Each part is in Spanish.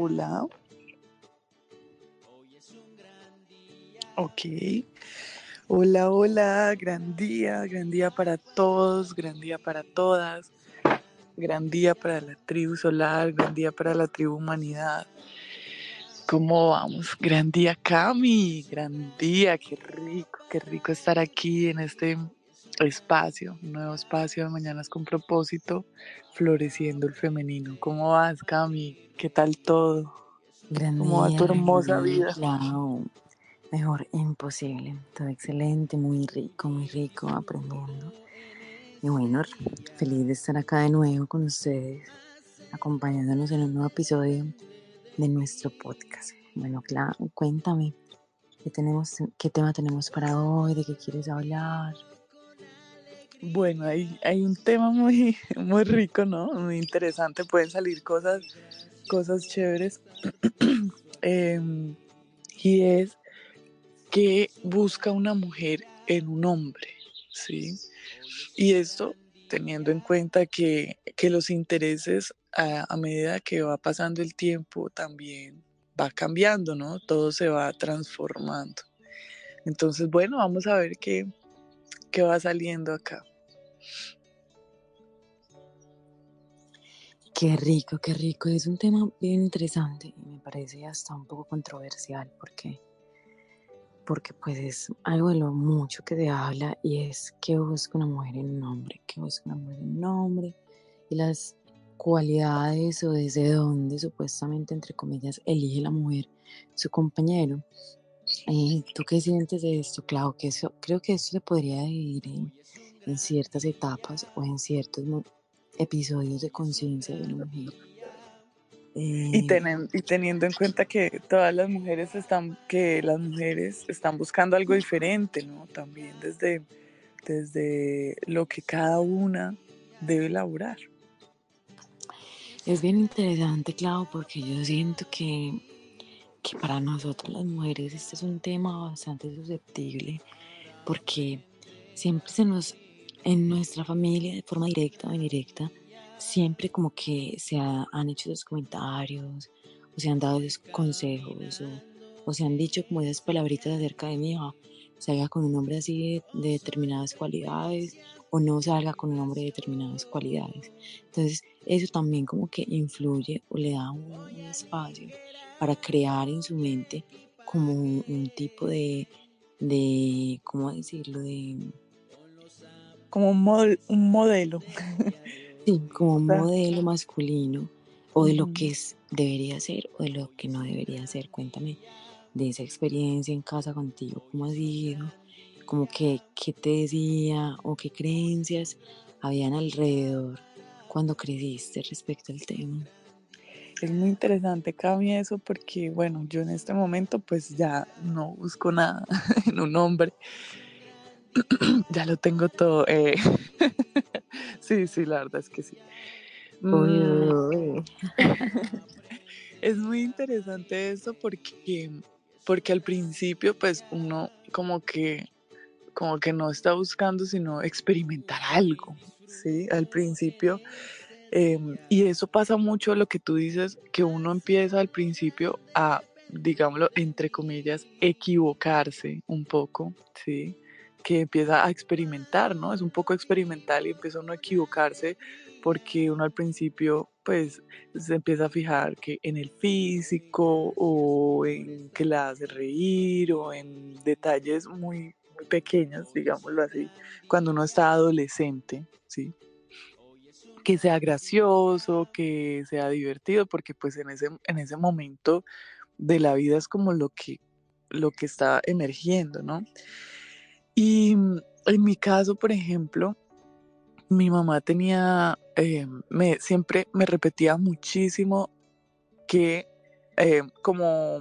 Hola. Ok. Hola, hola, gran día, gran día para todos, gran día para todas, gran día para la tribu solar, gran día para la tribu humanidad. ¿Cómo vamos? Gran día, Cami, gran día, qué rico, qué rico estar aquí en este espacio, un nuevo espacio de Mañanas con propósito, floreciendo el femenino. ¿Cómo vas, Cami? ¿Qué tal todo? Gran ¿Cómo va día, tu gran hermosa día, vida? Clau. Mejor imposible. Todo excelente, muy rico, muy rico, aprendiendo. Y bueno, feliz de estar acá de nuevo con ustedes, acompañándonos en un nuevo episodio de nuestro podcast. Bueno, Clau, cuéntame, ¿qué, tenemos, qué tema tenemos para hoy? ¿De qué quieres hablar? Bueno, hay, hay un tema muy, muy rico, ¿no? Muy interesante. Pueden salir cosas, cosas chéveres. Em, y es que busca una mujer en un hombre, ¿sí? Y esto teniendo en cuenta que, que los intereses a, a medida que va pasando el tiempo también va cambiando, ¿no? Todo se va transformando. Entonces, bueno, vamos a ver qué, qué va saliendo acá. Qué rico, qué rico. Es un tema bien interesante y me parece hasta un poco controversial porque, porque pues es algo de lo mucho que se habla y es que busca una mujer en un hombre, que busca una mujer en un hombre y las cualidades o desde dónde supuestamente, entre comillas, elige la mujer su compañero. Eh, ¿Tú qué sientes de esto, Clau? Que eso, creo que esto se podría dividir en, en ciertas etapas o en ciertos episodios de conciencia de una mujer. Y, Eh, tenen- y teniendo en cuenta que todas las mujeres están, que las mujeres están buscando algo diferente, ¿no? También desde, desde lo que cada una debe elaborar. es bien interesante, Clau, porque yo siento que, para nosotras las mujeres este es un tema bastante susceptible, porque siempre se nos, en nuestra familia, de forma directa o indirecta, siempre como que se ha- han hecho esos comentarios, o se han dado esos consejos, o, o se han dicho como esas palabritas acerca de mi hija, salga con un hombre así de, de determinadas cualidades, o no salga con un hombre de determinadas cualidades. Entonces, eso también como que influye o le da un, un espacio para crear en su mente como un, un tipo de, de, ¿cómo decirlo? De, Como un, mod- un modelo. sí, como un modelo masculino o de lo que es, debería ser o de lo que no debería ser. Cuéntame de esa experiencia en casa contigo, cómo ha sido, como que, qué te decía o qué creencias habían alrededor cuando creciste respecto al tema. Es muy interesante, Cami, eso porque, bueno, yo en este momento pues ya no busco nada en un hombre. ya lo tengo todo. eh. sí, sí, la verdad es que sí. Mm, uy, uy. es muy interesante eso porque, porque al principio pues uno como que, como que no está buscando sino experimentar algo, ¿sí? Al principio. em, y eso pasa mucho lo que tú dices, que uno empieza al principio a, digámoslo, entre comillas, equivocarse un poco, ¿sí? Que empieza a experimentar, ¿no? Es un poco experimental y empieza uno a equivocarse porque uno al principio pues se empieza a fijar que en el físico o en que la hace reír o en detalles muy, muy pequeños, digámoslo así, cuando uno está adolescente, ¿sí? Que sea gracioso, que sea divertido, porque pues en ese, en ese momento de la vida es como lo que, lo que está emergiendo, ¿no? Y en mi caso, por ejemplo, mi mamá tenía, eh, me, siempre me repetía muchísimo que eh, como,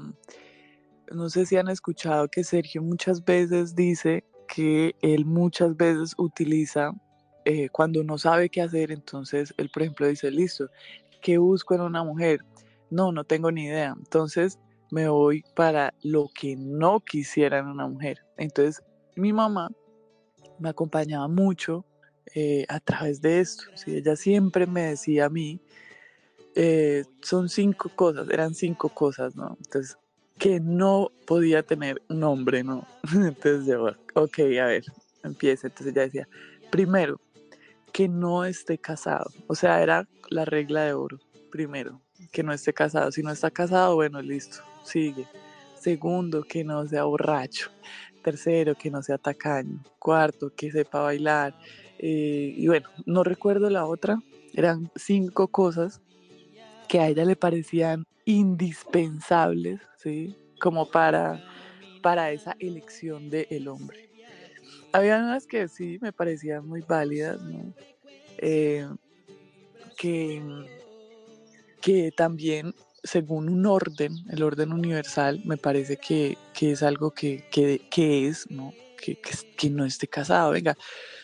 no sé si han escuchado que Sergio muchas veces dice que él muchas veces utiliza, eh, cuando no sabe qué hacer, entonces él, por ejemplo, dice, listo, ¿qué busco en una mujer? No, no tengo ni idea. Entonces me voy para lo que no quisiera en una mujer. Entonces mi mamá me acompañaba mucho eh, a través de esto. ¿sí? Ella siempre me decía a mí, eh, son cinco cosas, eran cinco cosas, ¿no? Entonces, que no podía tener un hombre, ¿no? Entonces yo, ok, a ver, empieza. Entonces ella decía, primero, que no esté casado. O sea, era la regla de oro. Primero, que no esté casado. Si no está casado, bueno, listo, sigue. Segundo, que no sea borracho. Tercero, que no sea tacaño. Cuarto, que sepa bailar. Eh, y bueno, no recuerdo la otra. Eran cinco cosas que a ella le parecían indispensables, ¿sí? Como para, para esa elección del el hombre. Había unas que sí me parecían muy válidas, ¿no? Eh, que, que también según un orden, el orden universal, me parece que, que es algo que, que, que es, ¿no? Que, que, que, no esté casado. Venga,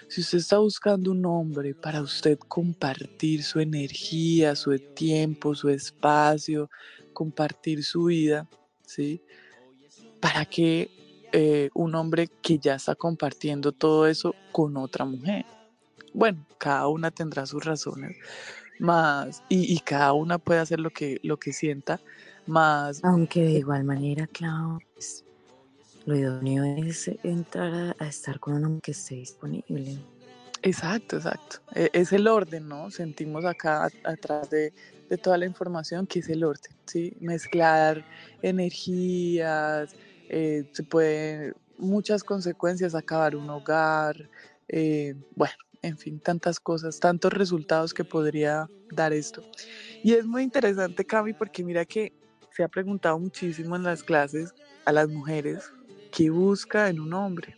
si usted está buscando un hombre para usted compartir su energía, su tiempo, su espacio, compartir su vida, ¿sí? ¿Para qué eh, un hombre que ya está compartiendo todo eso con otra mujer? Bueno, cada una tendrá sus razones, más, y, y cada una puede hacer lo que, lo que sienta, más... Aunque de igual manera, Clau, pues, lo idóneo es entrar a, estar con un hombre que esté disponible. Exacto, exacto. E, es el orden, ¿no? Sentimos acá atrás de, de, toda la información que es el orden, ¿sí? Mezclar energías, eh, se puede, muchas consecuencias, acabar un hogar, eh, bueno, en fin, tantas cosas, tantos resultados que podría dar esto. Y es muy interesante, Cami, porque mira que se ha preguntado muchísimo en las clases a las mujeres qué busca en un hombre.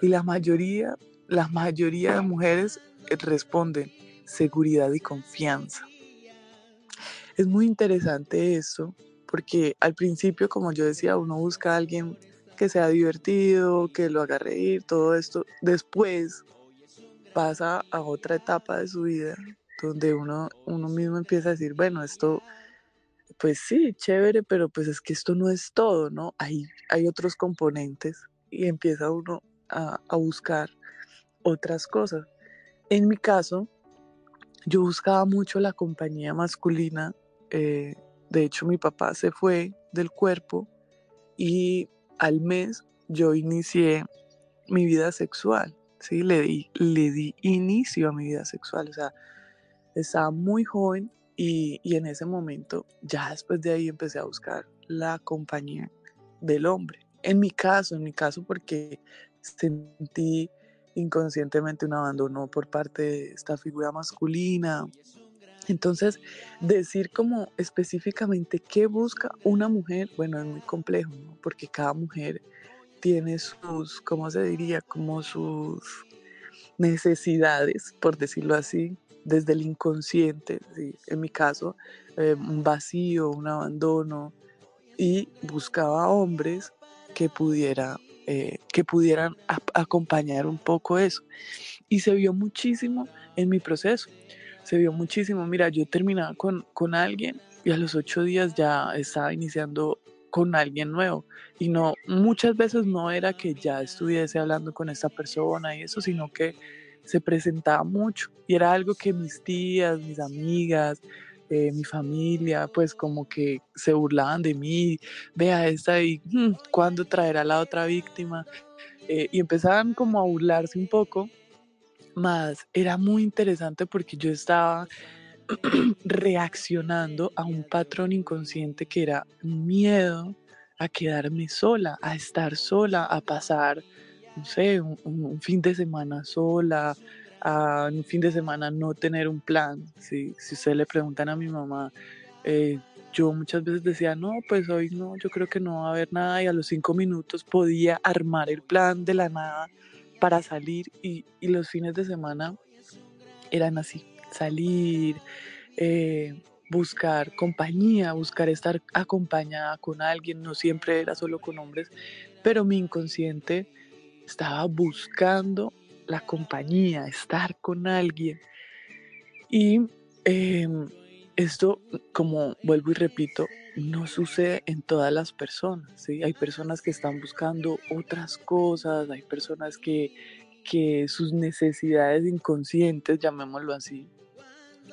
Y la mayoría, la mayoría de mujeres responden seguridad y confianza. Es muy interesante esto porque al principio, como yo decía, uno busca a alguien que sea divertido, que lo haga reír, todo esto. Después pasa a otra etapa de su vida donde uno, uno mismo empieza a decir, bueno, esto, pues sí, chévere, pero pues es que esto no es todo, ¿no? Hay, hay otros componentes y empieza uno a, a buscar otras cosas. En mi caso, yo buscaba mucho la compañía masculina. Eh, de hecho, mi papá se fue del cuerpo y al mes yo inicié mi vida sexual. ¿sí? Le di, le di inicio a mi vida sexual, o sea, estaba muy joven y, y en ese momento, ya después de ahí empecé a buscar la compañía del hombre. En mi caso, en mi caso, porque sentí inconscientemente un abandono por parte de esta figura masculina. Entonces, decir como específicamente qué busca una mujer, bueno, es muy complejo, ¿no? porque cada mujer tiene sus, ¿cómo se diría? Como sus necesidades, por decirlo así, desde el inconsciente, ¿sí? en mi caso, eh, un vacío, un abandono, y buscaba hombres que, pudiera, eh, que pudieran acompañar un poco eso. Y se vio muchísimo en mi proceso, se vio muchísimo. Mira, yo terminaba con, con alguien y a los ocho días ya estaba iniciando con alguien nuevo. Y no, muchas veces no era que ya estuviese hablando con esta persona y eso, sino que se presentaba mucho. Y era algo que mis tías, mis amigas, eh, mi familia, pues como que se burlaban de mí, vea esta y cuándo traerá la otra víctima. Eh, y empezaban como a burlarse un poco, más era muy interesante porque yo estaba reaccionando a un patrón inconsciente que era miedo a quedarme sola, a estar sola, a pasar, no sé, un, un fin de semana sola, a un fin de semana no tener un plan. Si, si ustedes le preguntan a mi mamá, eh, yo muchas veces decía, no, pues hoy no, yo creo que no va a haber nada y a los cinco minutos podía armar el plan de la nada para salir y, y los fines de semana eran así, salir, eh, buscar compañía, buscar estar acompañada con alguien, no siempre era solo con hombres, pero mi inconsciente estaba buscando la compañía, estar con alguien. Y eh, esto, como vuelvo y repito, no sucede en todas las personas. ¿sí? Hay personas que están buscando otras cosas, hay personas que, que sus necesidades inconscientes, llamémoslo así,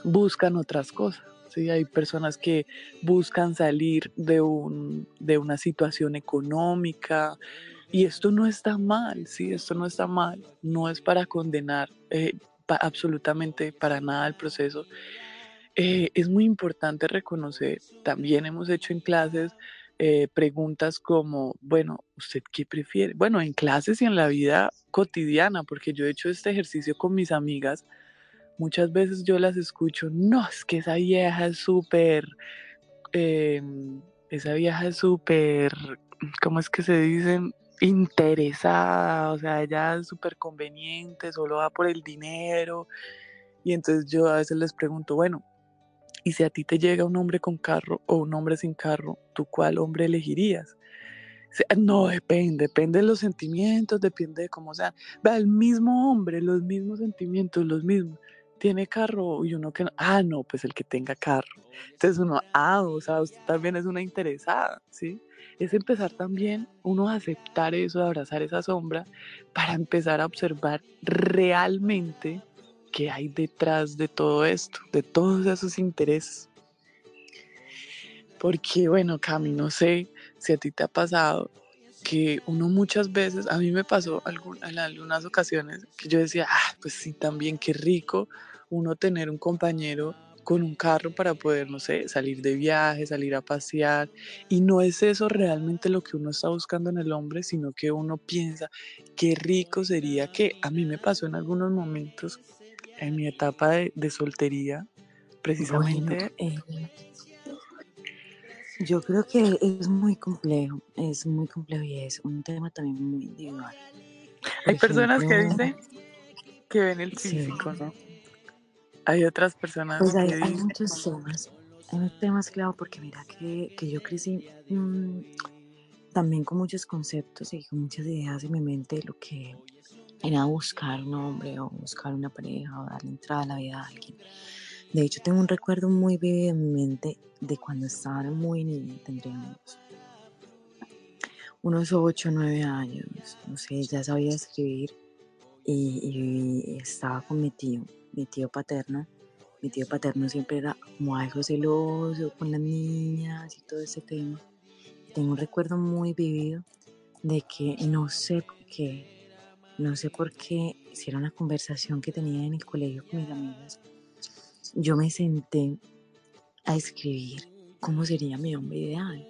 buscan otras cosas. ¿sí? Hay personas que buscan salir de, un, de una situación económica y esto no está mal, ¿sí? Esto no está mal, no es para condenar eh, absolutamente para nada el proceso. Eh, es muy importante reconocer, también hemos hecho en clases eh, preguntas como, bueno, ¿usted qué prefiere? Bueno, en clases y en la vida cotidiana, porque yo he hecho este ejercicio con mis amigas, muchas veces yo las escucho, no, es que esa vieja es súper, em, esa vieja es súper, ¿cómo es que se dicen? Interesada, o sea, ella es súper conveniente, solo va por el dinero. Y entonces yo a veces les pregunto, bueno, ¿y si a ti te llega un hombre con carro o un hombre sin carro, tú cuál hombre elegirías? No, depende, depende de los sentimientos, depende de cómo sea. Va, el mismo hombre, los mismos sentimientos, los mismos tiene carro y uno que no, ah, no, pues el que tenga carro. Entonces uno, ah, o sea, usted también es una interesada, ¿sí? Es empezar también uno a aceptar eso, a abrazar esa sombra, para empezar a observar realmente qué hay detrás de todo esto, de todos esos intereses. Porque, bueno, Cami, no sé si a ti te ha pasado que uno muchas veces, a mí me pasó en algunas ocasiones que yo decía, ah, pues sí, también qué rico uno tener un compañero con un carro para poder, no sé, salir de viaje, salir a pasear. Y no es eso realmente lo que uno está buscando en el hombre, sino que uno piensa, qué rico sería que a mí me pasó en algunos momentos, en mi etapa de, soltería, precisamente. Eh, yo creo que es muy complejo, es muy complejo y es un tema también muy individual. Hay personas que dicen que ven el físico, ¿no? Hay otras personas pues hay, hay muchos temas. Hay muchos temas, claro, porque mira que, que yo crecí mm, también con muchos conceptos y con muchas ideas en mi mente de lo que era buscar un hombre o buscar una pareja o darle entrada a la vida a alguien. De hecho, tengo un recuerdo muy vivo en mi mente de cuando estaba muy niña, tendríamos unos 8 o 9 años, no sé, ya sabía escribir y, y estaba con mi tío mi tío paterno. Mi tío paterno siempre era como algo celoso con las niñas y todo ese tema. Tengo un recuerdo muy vivido de que no sé por qué, no sé por qué, si era una conversación que tenía en el colegio con mis amigas, yo me senté a escribir cómo sería mi hombre ideal.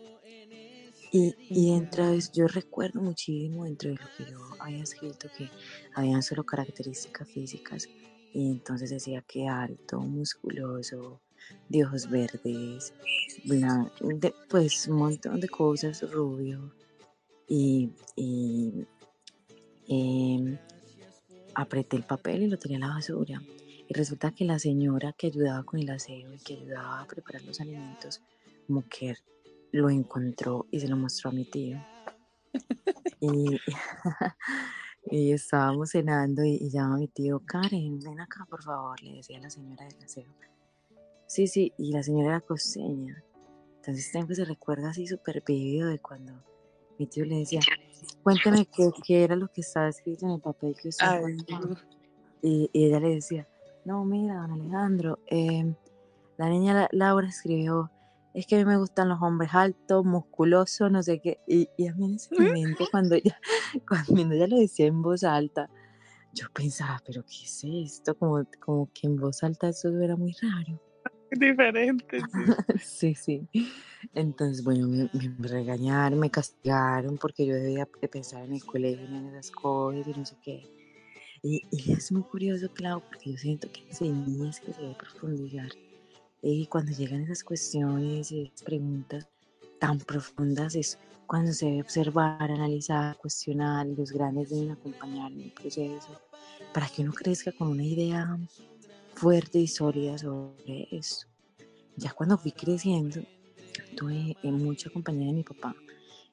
Y, y entre yo recuerdo muchísimo dentro de lo que yo había escrito que habían solo características físicas, y entonces decía que alto, musculoso, de ojos verdes, pues un montón de cosas, rubio. Y, em, apreté el papel y lo tiré a la basura. Y resulta que la señora que ayudaba con el aseo y que ayudaba a preparar los alimentos, que lo encontró y se lo mostró a mi tío. y, y estábamos cenando y, llama mi tío, Karen, ven acá por favor, le decía la señora del aseo. Sí, sí, y la señora era costeña. Entonces siempre se recuerda así súper vivido de cuando mi tío le decía, cuéntame qué, era lo que estaba escrito en el papel que usted y, y, ella le decía, no, mira, don Alejandro, em, la niña Laura escribió, es que a mí me gustan los hombres altos, musculosos, no sé qué. Y, y a mí en ese momento, cuando ella, cuando ella lo decía en voz alta, yo pensaba, pero ¿qué es esto? Como, como que en voz alta eso era muy raro. Diferente. Sí, sí. Entonces, bueno, me, regañaron, me castigaron porque yo debía pensar en el colegio, en esas cosas y no sé qué. Y, y es muy curioso, claro, porque yo siento que en niñas que se debe profundizar y cuando llegan esas cuestiones esas preguntas tan profundas es cuando se debe observar, analizar, cuestionar y los grandes deben acompañar en el proceso para que uno crezca con una idea fuerte y sólida sobre eso. Ya cuando fui creciendo, tuve mucha compañía de mi papá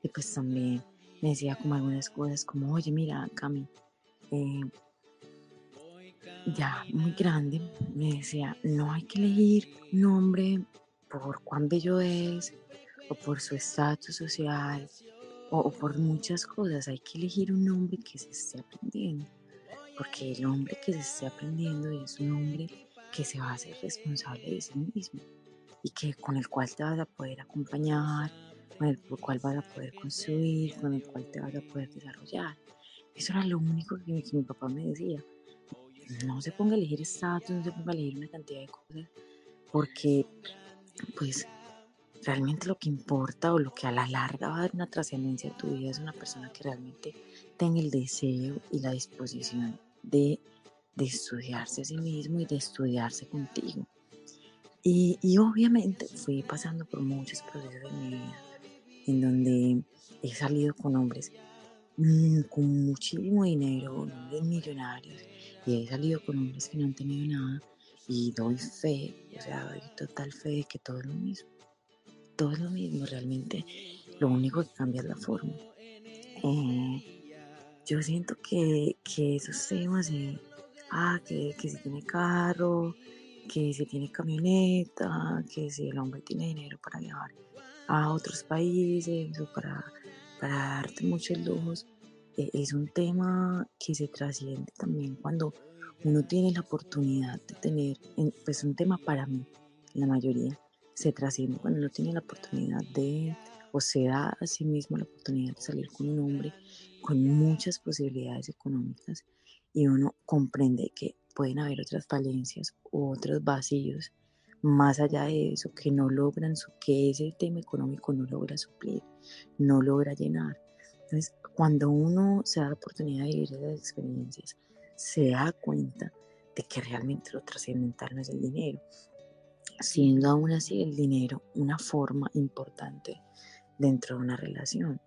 y pues también me decía como algunas cosas como, oye, mira, Cami, eh, ya muy grande, me decía, no hay que elegir un hombre por cuán bello es, o por su estatus social, o, por muchas cosas. Hay que elegir un hombre que se esté aprendiendo, porque el hombre que se esté aprendiendo es un hombre que se va a hacer responsable de sí mismo. y que con el cual te vas a poder acompañar, con el cual vas a poder construir, con el cual te vas a poder desarrollar. Eso era lo único que, mi papá me decía. No se ponga a elegir estatus, no se ponga a elegir una cantidad de cosas, porque pues realmente lo que importa o lo que a la larga va a dar una trascendencia a tu vida es una persona que realmente tenga el deseo y la disposición de, de estudiarse a sí mismo y de estudiarse contigo. Y, y, obviamente fui pasando por muchos procesos en mi vida en donde he salido con hombres mm, con muchísimo dinero, hombres millonarios, y he salido con hombres que no han tenido nada y doy fe, o sea, doy total fe de que todo es lo mismo todo es lo mismo realmente. Lo único que cambia es la forma. Eh, yo siento que, que esos temas de, ah, que, que si tiene carro, que si tiene camioneta, que si el hombre tiene dinero para viajar a otros países o para, para darte muchos lujos, es un tema que se trasciende también cuando uno tiene la oportunidad de tener, pues un tema para mí, la mayoría, se trasciende cuando uno tiene la oportunidad de, o se da a sí mismo la oportunidad de salir con un hombre con muchas posibilidades económicas y uno comprende que pueden haber otras falencias u otros vacíos más allá de eso que no logran, que ese tema económico no logra suplir, no logra llenar. Entonces, cuando uno se da la oportunidad de vivir esas experiencias, se da cuenta de que realmente lo trascendental no es el dinero, siendo aún así el dinero una forma importante dentro de una relación.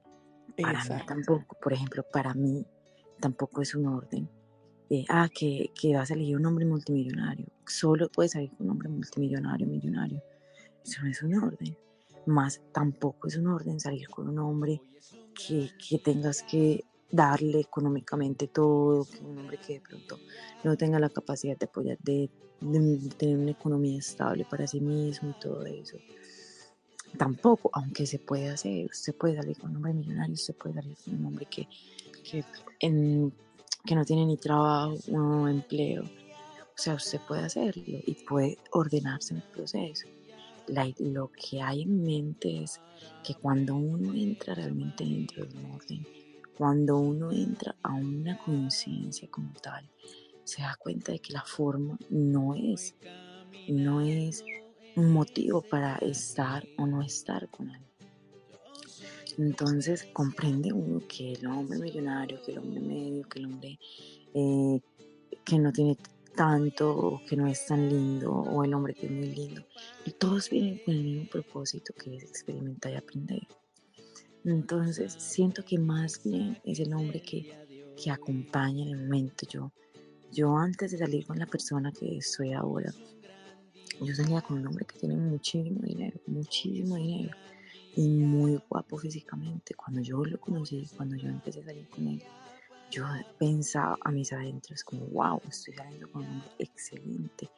Para mí tampoco, por ejemplo, para mí tampoco es un orden. ah, que, que vas a elegir un hombre multimillonario. Solo puedes salir con un hombre multimillonario, millonario. Eso no es un orden. Más tampoco es un orden salir con un hombre que, que tengas que darle económicamente todo, que un hombre que de pronto no tenga la capacidad de apoyar, de tener una economía estable para sí mismo y todo eso. Tampoco, aunque se puede hacer, usted puede salir con un hombre millonario, usted puede salir con un hombre que, que, que no tiene ni trabajo, no empleo. O sea, usted puede hacerlo y puede ordenarse en el proceso. Lo que hay en mente es que cuando uno entra realmente dentro de un orden, cuando uno entra a una conciencia como tal, se da cuenta de que la forma no es, no es un motivo para estar o no estar con él. Entonces comprende uno que el hombre millonario, que el hombre medio, que el hombre eh, que no tiene tanto o que no es tan lindo o el hombre que es muy lindo. Y todos vienen con el mismo propósito que es experimentar y aprender. Entonces siento que más bien es el hombre que, que acompaña en el momento. Yo yo antes de salir con la persona que estoy ahora, yo salía con un hombre que tiene muchísimo dinero, muchísimo dinero y muy guapo físicamente. Cuando yo lo conocí, cuando yo empecé a salir con él, yo pensaba a mis adentros como, wow, estoy saliendo con un hombre excelente.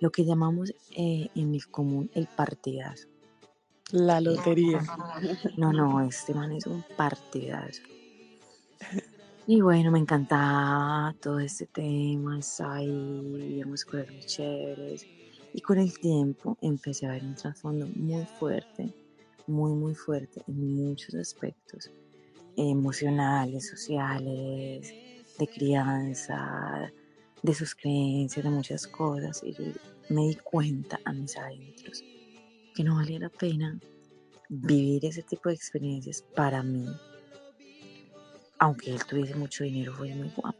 Lo que llamamos eh, en el común el partidazo. La lotería. No, no, este man es un partidazo. Y bueno, me encantaba todo este tema, estaba ahí, vivíamos cosas muy chéveres. Y con el tiempo empecé a ver un trasfondo muy fuerte, muy, muy fuerte en muchos aspectos emocionales, sociales, de crianza, de sus creencias, de muchas cosas. Y me di cuenta a mis adentros que no valía la pena vivir ese tipo de experiencias para mí, aunque él tuviese mucho dinero, fue muy guapo.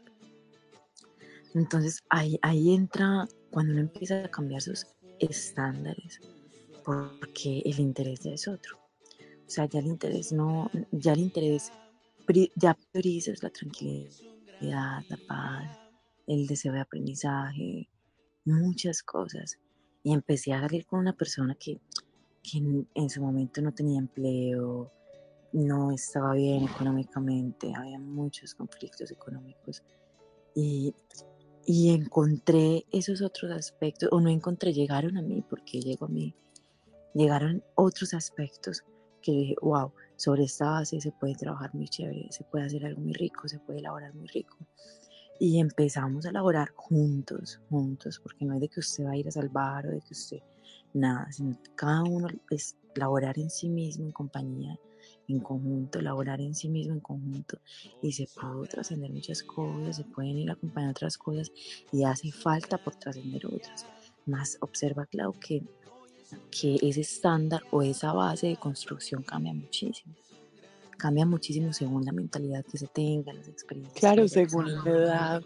Entonces ahí, ahí entra cuando uno empieza a cambiar sus estándares, porque el interés ya es otro. O sea, ya el interés no, ya el interés, ya priorizas la tranquilidad, la paz, el deseo de aprendizaje, muchas cosas. Y empecé a salir con una persona que, que en su momento no tenía empleo, no estaba bien económicamente, había muchos conflictos económicos y, encontré esos otros aspectos, o no encontré, llegaron a mí, porque llegó a mí, llegaron otros aspectos que dije, wow, sobre esta base se puede trabajar muy chévere, se puede hacer algo muy rico, se puede elaborar muy rico. Y empezamos a elaborar juntos, juntos, porque no es de que usted va a ir a salvar o de que usted nada, sino cada uno es laborar en sí mismo, en compañía, en conjunto, laborar en sí mismo en conjunto y se puede trascender muchas cosas, se pueden ir acompañando otras cosas y hace falta por trascender otras. Más observa, claro, que, que ese estándar o esa base de construcción cambia muchísimo. Cambia muchísimo según la mentalidad que se tenga, las experiencias. Claro, según la edad.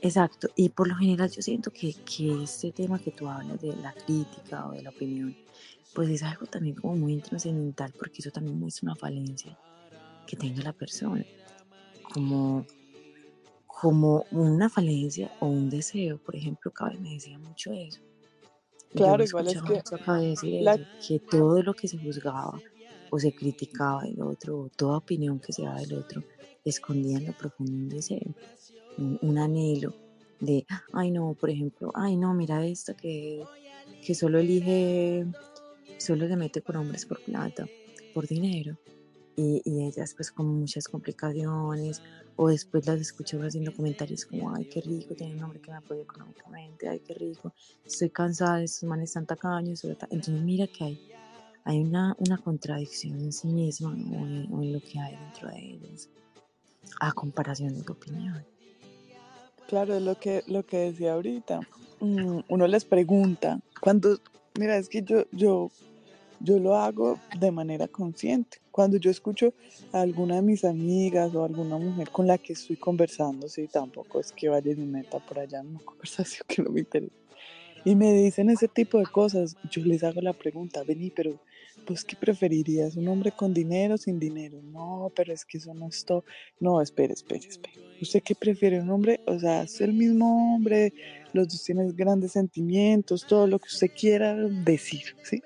Exacto, y por lo general yo siento que, que este tema que tú hablas de la crítica o de la opinión, pues es algo también como muy trascendental porque eso también muestra una falencia que tenga la persona, como, como una falencia o un deseo, por ejemplo, Cabe me decía mucho eso. Claro, igual es que, que todo lo que se juzgaba o se criticaba del otro, o toda opinión que se daba del otro, escondía en lo profundo un deseo un, anhelo de, ay no, por ejemplo, ay no, mira esta que, que solo elige, solo se mete con hombres por plata, por dinero. Y, ellas pues con muchas complicaciones o después las escucho haciendo comentarios como ay qué rico tiene un hombre que me apoya económicamente ay qué rico estoy cansada estos manes tan tacaños entonces mira que hay hay una, una contradicción en sí misma o en, lo que hay dentro de ellas a comparación de tu opinión Claro, es lo que, lo que decía ahorita. Mm, uno les pregunta, cuando, mira, es que yo, yo lo hago de manera consciente. Cuando yo escucho a alguna de mis amigas o alguna mujer con la que estoy conversando, sí, tampoco es que vaya mi meta por allá en una conversación que no me interesa. Y me dicen ese tipo de cosas, yo les hago la pregunta, vení, pero pues ¿qué preferirías? ¿Un hombre con dinero o sin dinero? No, pero es que eso no es todo. No, espere, espere, espere. ¿Usted qué prefiere? ¿Un hombre? O sea, es el mismo hombre, los dos tienen grandes sentimientos, todo lo que usted quiera decir, ¿sí?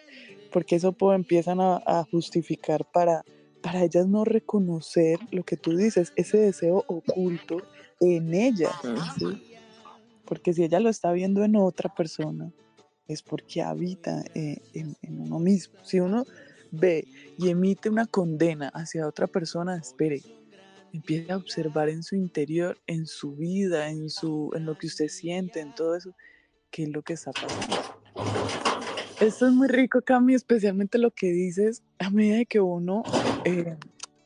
Porque eso pues, empiezan a, justificar para, para ellas no reconocer lo que tú dices, ese deseo oculto en ella, ¿sí? Porque si ella lo está viendo en otra persona, es porque habita eh, en, uno mismo. Si uno ve y emite una condena hacia otra persona, espere, empiece a observar en su interior, en su vida, en, su, en lo que usted siente, en todo eso, qué es lo que está pasando. Esto es muy rico, Cami, especialmente lo que dices a medida que uno eh,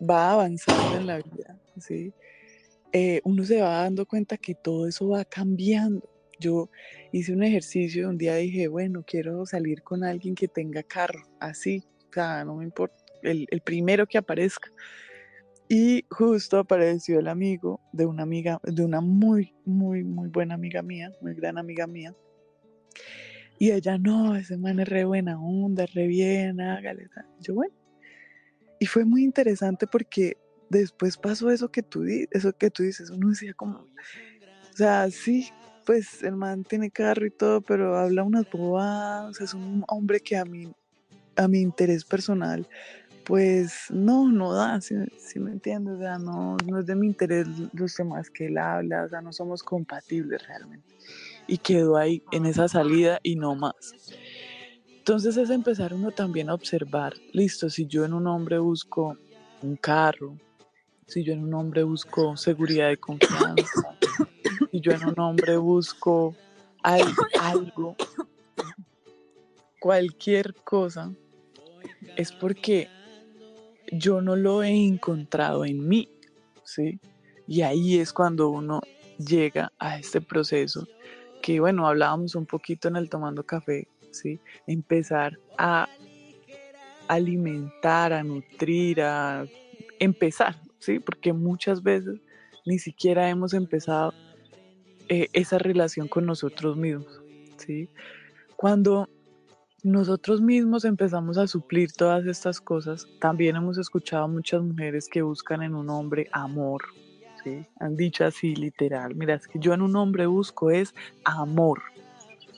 va avanzando en la vida, ¿sí? Eh, uno se va dando cuenta que todo eso va cambiando yo hice un ejercicio, un día dije, bueno, quiero salir con alguien que tenga carro, así, o sea, no me importa, el, primero que aparezca. Y justo apareció el amigo de una amiga, de una muy, muy, muy buena amiga mía, muy gran amiga mía. Y ella, no, ese man es re buena onda, re bien, hágale. Yo, bueno. Y fue muy interesante porque después pasó eso que tú, eso que tú dices, uno decía como, o sea, sí, pues el man tiene carro y todo, pero habla unas bobadas, es un hombre que a mí, a mi interés personal, pues no, no da, si, me entiendes, o sea, no, no es de mi interés los temas que él habla, o sea, no somos compatibles realmente. Y quedó ahí en esa salida y no más. Entonces es empezar uno también a observar, listo, si yo en un hombre busco un carro, si yo en un hombre busco seguridad y confianza, y yo en un hombre busco algo, cualquier cosa, es porque yo no lo he encontrado en mí, ¿sí? Y ahí es cuando uno llega a este proceso que, bueno, hablábamos un poquito en el tomando café, ¿sí? Empezar a alimentar, a nutrir, a empezar, ¿sí? Porque muchas veces ni siquiera hemos empezado eh, esa relación con nosotros mismos, ¿sí? Cuando nosotros mismos empezamos a suplir todas estas cosas, también hemos escuchado a muchas mujeres que buscan en un hombre amor, ¿sí? Han dicho así literal, mira, es que yo en un hombre busco es amor.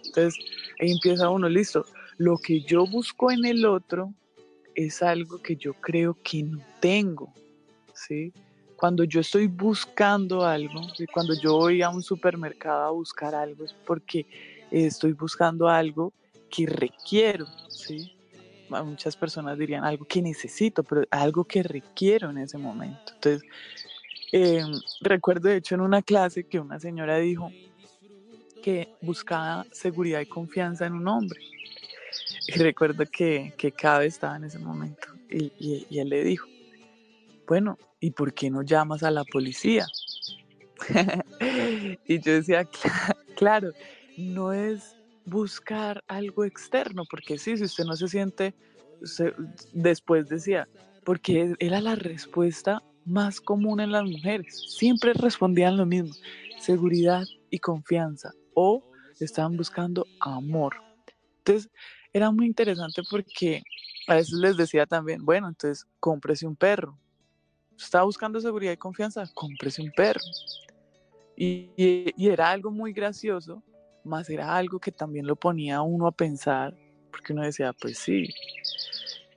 Entonces, ahí empieza uno, listo, lo que yo busco en el otro es algo que yo creo que no tengo, ¿sí? cuando yo estoy buscando algo, cuando yo voy a un supermercado a buscar algo, es porque estoy buscando algo que requiero, ¿sí? Muchas personas dirían algo que necesito, pero algo que requiero en ese momento. Entonces, em, recuerdo de hecho en una clase que una señora dijo que buscaba seguridad y confianza en un hombre. y recuerdo que, que Cabe estaba en ese momento y, y, él le dijo, bueno, ¿y por qué no llamas a la policía? y yo decía, claro, no es buscar algo externo, porque sí, si usted no se siente, después decía, porque era la respuesta más común en las mujeres, siempre respondían lo mismo, seguridad y confianza, o estaban buscando amor. Entonces, era muy interesante porque a veces les decía también, bueno, entonces cómprese un perro. Estaba buscando seguridad y confianza, cómprese un perro. Y, y, era algo muy gracioso, más era algo que también lo ponía uno a pensar, porque uno decía, pues sí,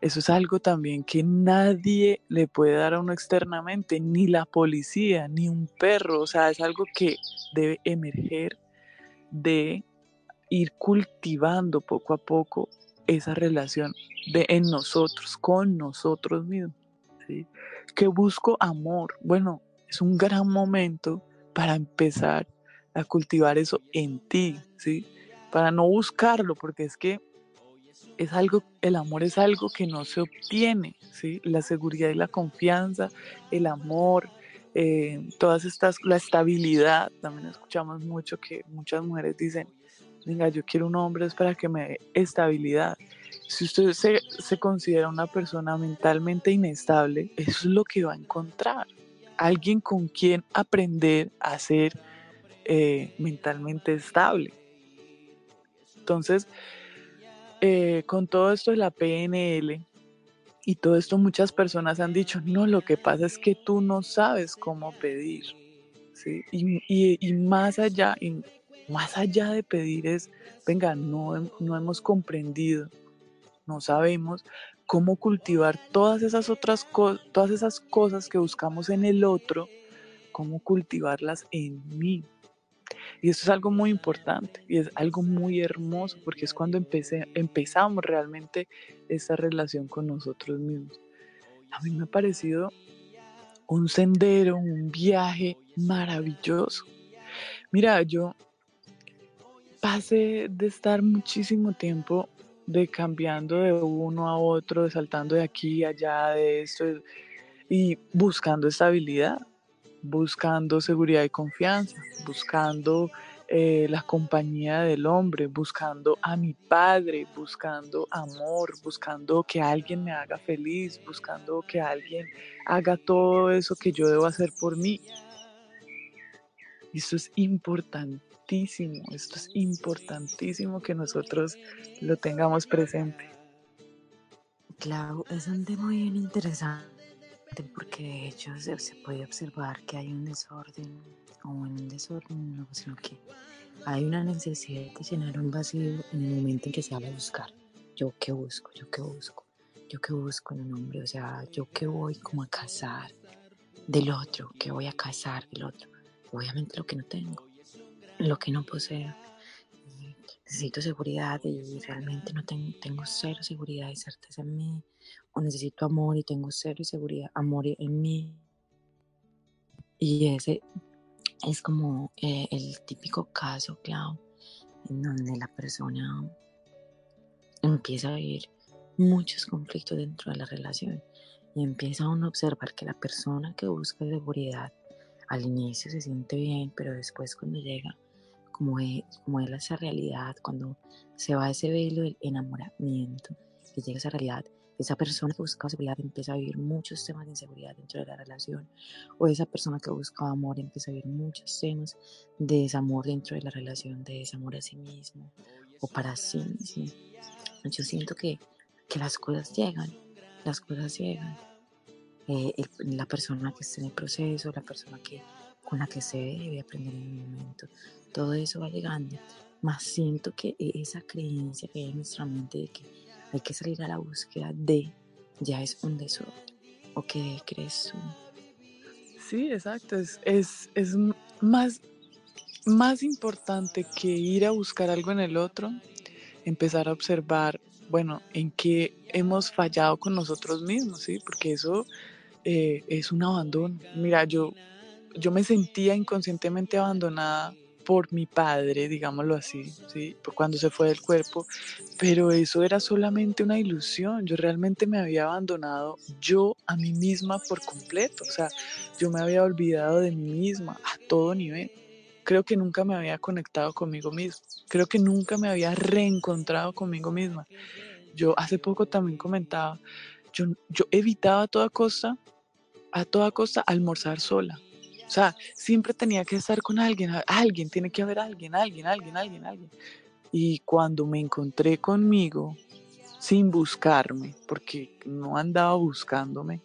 eso es algo también que nadie le puede dar a uno externamente, ni la policía, ni un perro, o sea, es algo que debe emerger de ir cultivando poco a poco esa relación de en nosotros, con nosotros mismos. Que busco amor. Bueno, es un gran momento para empezar a cultivar eso en ti, ¿sí? Para no buscarlo, porque es que es algo, el amor es algo que no se obtiene, ¿sí? La seguridad y la confianza, el amor, eh, todas estas, la estabilidad, también escuchamos mucho que muchas mujeres dicen, venga, yo quiero un hombre es para que me dé estabilidad. Si usted se, considera una persona mentalmente inestable, eso es lo que va a encontrar. Alguien con quien aprender a ser eh, mentalmente estable. Entonces, eh, con todo esto de la PNL y todo esto, muchas personas han dicho, no, lo que pasa es que tú no sabes cómo pedir. ¿sí? Y, más allá, más allá de pedir es, venga, no, no hemos comprendido, no sabemos cómo cultivar todas esas otras cosas, todas esas cosas que buscamos en el otro, cómo cultivarlas en mí. Y esto es algo muy importante y es algo muy hermoso porque es cuando empecé, empezamos realmente esta relación con nosotros mismos. A mí me ha parecido un sendero, un viaje maravilloso. Mira, yo pasé de estar muchísimo tiempo de cambiando de uno a otro, de saltando de aquí, allá, de esto, y buscando estabilidad, buscando seguridad y confianza, buscando eh, la compañía del hombre, buscando a mi padre, buscando amor, buscando que alguien me haga feliz, buscando que alguien haga todo eso que yo debo hacer por mí. Esto es importante esto es importantísimo que nosotros lo tengamos presente. Claro, es un tema bien interesante porque de hecho se, puede observar que hay un desorden, o un desorden no, sino que hay una necesidad de llenar un vacío en el momento en que se habla de buscar. Yo qué busco, yo qué busco, yo qué busco en un hombre, o sea, yo qué voy como a cazar del otro, que voy a cazar del otro. Obviamente lo que no tengo lo que no poseo. Necesito seguridad y realmente no tengo, tengo cero seguridad y certeza en mí. O necesito amor y tengo cero seguridad, amor en mí. Y ese es como eh, el típico caso, claro, en donde la persona empieza a vivir muchos conflictos dentro de la relación y empieza uno a observar que la persona que busca seguridad al inicio se siente bien, pero después cuando llega como como es esa realidad, cuando se va ese velo del enamoramiento, que llega esa realidad, esa persona que buscaba seguridad empieza a vivir muchos temas de inseguridad dentro de la relación, o esa persona que buscaba amor empieza a vivir muchos temas de desamor dentro de la relación, de desamor a sí mismo o para sí mismo. Yo siento que, que las cosas llegan, las cosas llegan. Eh, la persona que está en el proceso, la persona que, con la que se debe aprender en el momento, todo eso va llegando, más siento que esa creencia que hay en nuestra mente de que hay que salir a la búsqueda de, ya es un desorden. ¿O qué crees tú? Sí, exacto, es, es, es más, más importante que ir a buscar algo en el otro, empezar a observar, bueno, en qué hemos fallado con nosotros mismos, ¿sí? Porque eso eh, es un abandono. Mira, yo, yo me sentía inconscientemente abandonada por mi padre, digámoslo así, ¿sí? Cuando se fue del cuerpo, pero eso era solamente una ilusión, yo realmente me había abandonado yo a mí misma por completo, o sea, yo me había olvidado de mí misma a todo nivel. Creo que nunca me había conectado conmigo misma, creo que nunca me había reencontrado conmigo misma. Yo hace poco también comentaba, yo, yo evitaba a toda costa, a toda costa almorzar sola o sea, siempre tenía que estar con alguien, alguien, tiene que haber alguien, alguien, alguien, alguien, alguien. Y cuando me encontré conmigo, sin buscarme, porque no andaba buscándome,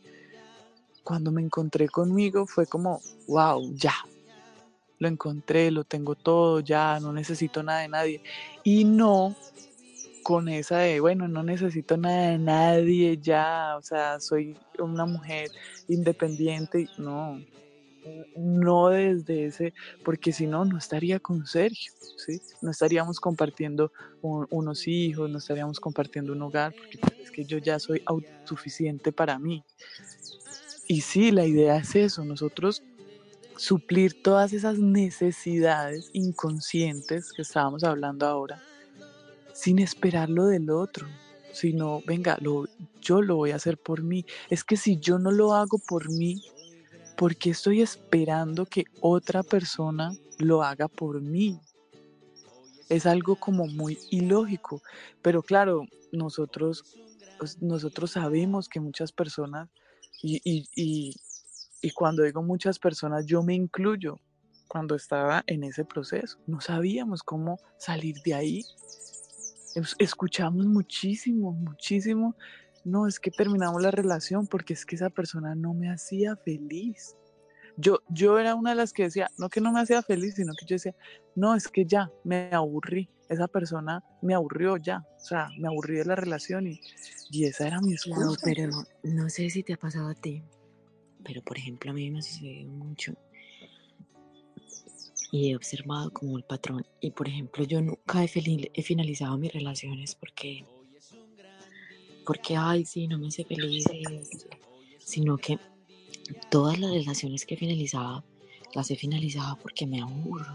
cuando me encontré conmigo fue como, wow, ya, lo encontré, lo tengo todo, ya, no necesito nada de nadie. Y no con esa de, bueno, no necesito nada de nadie, ya, o sea, soy una mujer independiente, no, no desde ese, porque si no, no estaría con Sergio, ¿sí? No estaríamos compartiendo unos hijos, no estaríamos compartiendo un hogar, porque es que yo ya soy autosuficiente para mí. Y sí, la idea es eso, nosotros suplir todas esas necesidades inconscientes que estábamos hablando ahora, sin esperar lo del otro, sino, venga, lo, yo lo voy a hacer por mí. Es que si yo no lo hago por mí, porque estoy esperando que otra persona lo haga por mí? Es algo como muy ilógico, pero claro, nosotros, pues, nosotros sabemos que muchas personas, y, y cuando digo muchas personas, yo me incluyo, cuando estaba en ese proceso, no sabíamos cómo salir de ahí. Escuchamos muchísimo, muchísimo no, es que terminamos la relación porque es que esa persona no me hacía feliz. Yo, yo era una de las que decía, no que no me hacía feliz, sino que yo decía, no, es que ya, me aburrí, esa persona me aburrió ya, o sea, me aburrí de la relación y, y esa era mi excusa. Claro, pero no, sé si te ha pasado a ti, pero por ejemplo a mí me ha sucedido mucho y he observado como el patrón. Y por ejemplo, yo nunca he, he finalizado mis relaciones porque porque, ay, sí, no me hace feliz, sino que todas las relaciones que he finalizado, las he finalizado porque me aburro,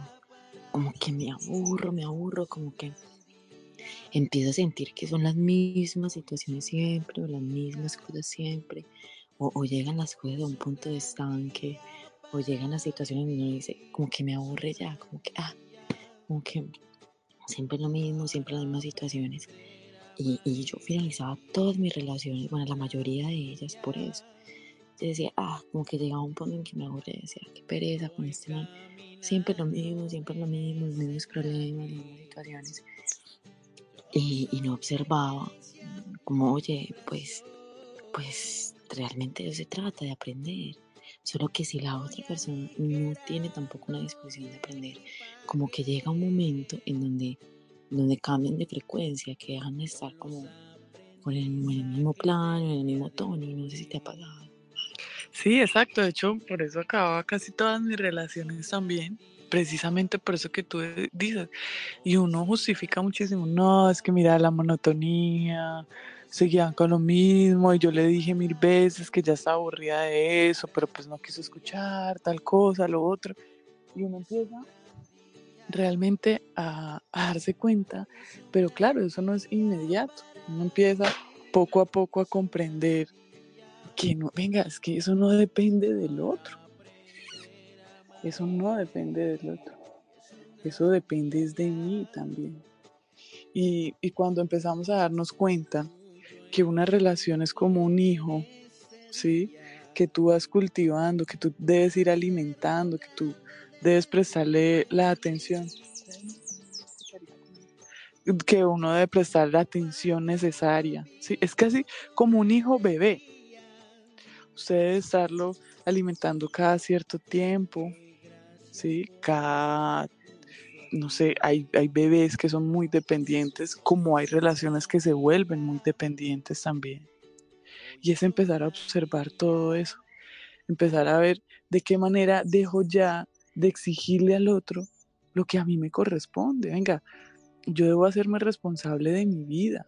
como que me aburro, me aburro, como que empiezo a sentir que son las mismas situaciones siempre, o las mismas cosas siempre, o, llegan las cosas a un punto de estanque, o llegan las situaciones donde uno dice, como que me aburre ya, como que, ah, como que siempre lo mismo, siempre las mismas situaciones. Y, yo finalizaba todas mis relaciones, bueno, la mayoría de ellas por eso. Yo decía, ah, como que llegaba un punto en que me aburría, decía, qué pereza con este man. Siempre lo mismo, siempre lo mismo, los mismos problemas, las mismas situaciones. Y, y no observaba como, oye, pues, pues realmente eso se trata de aprender. Solo que si la otra persona no tiene tampoco una disposición de aprender, como que llega un momento en donde donde cambian de frecuencia, que dejan de estar como con el, el mismo plano, en el mismo tono, no sé si te ha pasado. Sí, exacto, de hecho, por eso acababa casi todas mis relaciones también, precisamente por eso que tú dices, y uno justifica muchísimo, no, es que mira la monotonía, seguían con lo mismo, y yo le dije mil veces que ya estaba aburrida de eso, pero pues no quiso escuchar tal cosa, lo otro, y uno empieza realmente a, darse cuenta, pero claro, eso no es inmediato. Uno empieza poco a poco a comprender que no, venga, es que eso no depende del otro. Eso no depende del otro. Eso depende de mí también. Y, y cuando empezamos a darnos cuenta que una relación es como un hijo, ¿sí? Que tú vas cultivando, que tú debes ir alimentando, que tú debes prestarle la atención que uno debe prestar la atención necesaria. ¿sí? Es casi como un hijo bebé. Usted debe estarlo alimentando cada cierto tiempo, ¿sí? Cada, no sé, hay, hay bebés que son muy dependientes, como hay relaciones que se vuelven muy dependientes también. Y es empezar a observar todo eso, empezar a ver de qué manera dejo ya de exigirle al otro lo que a mí me corresponde. Venga, yo debo hacerme responsable de mi vida,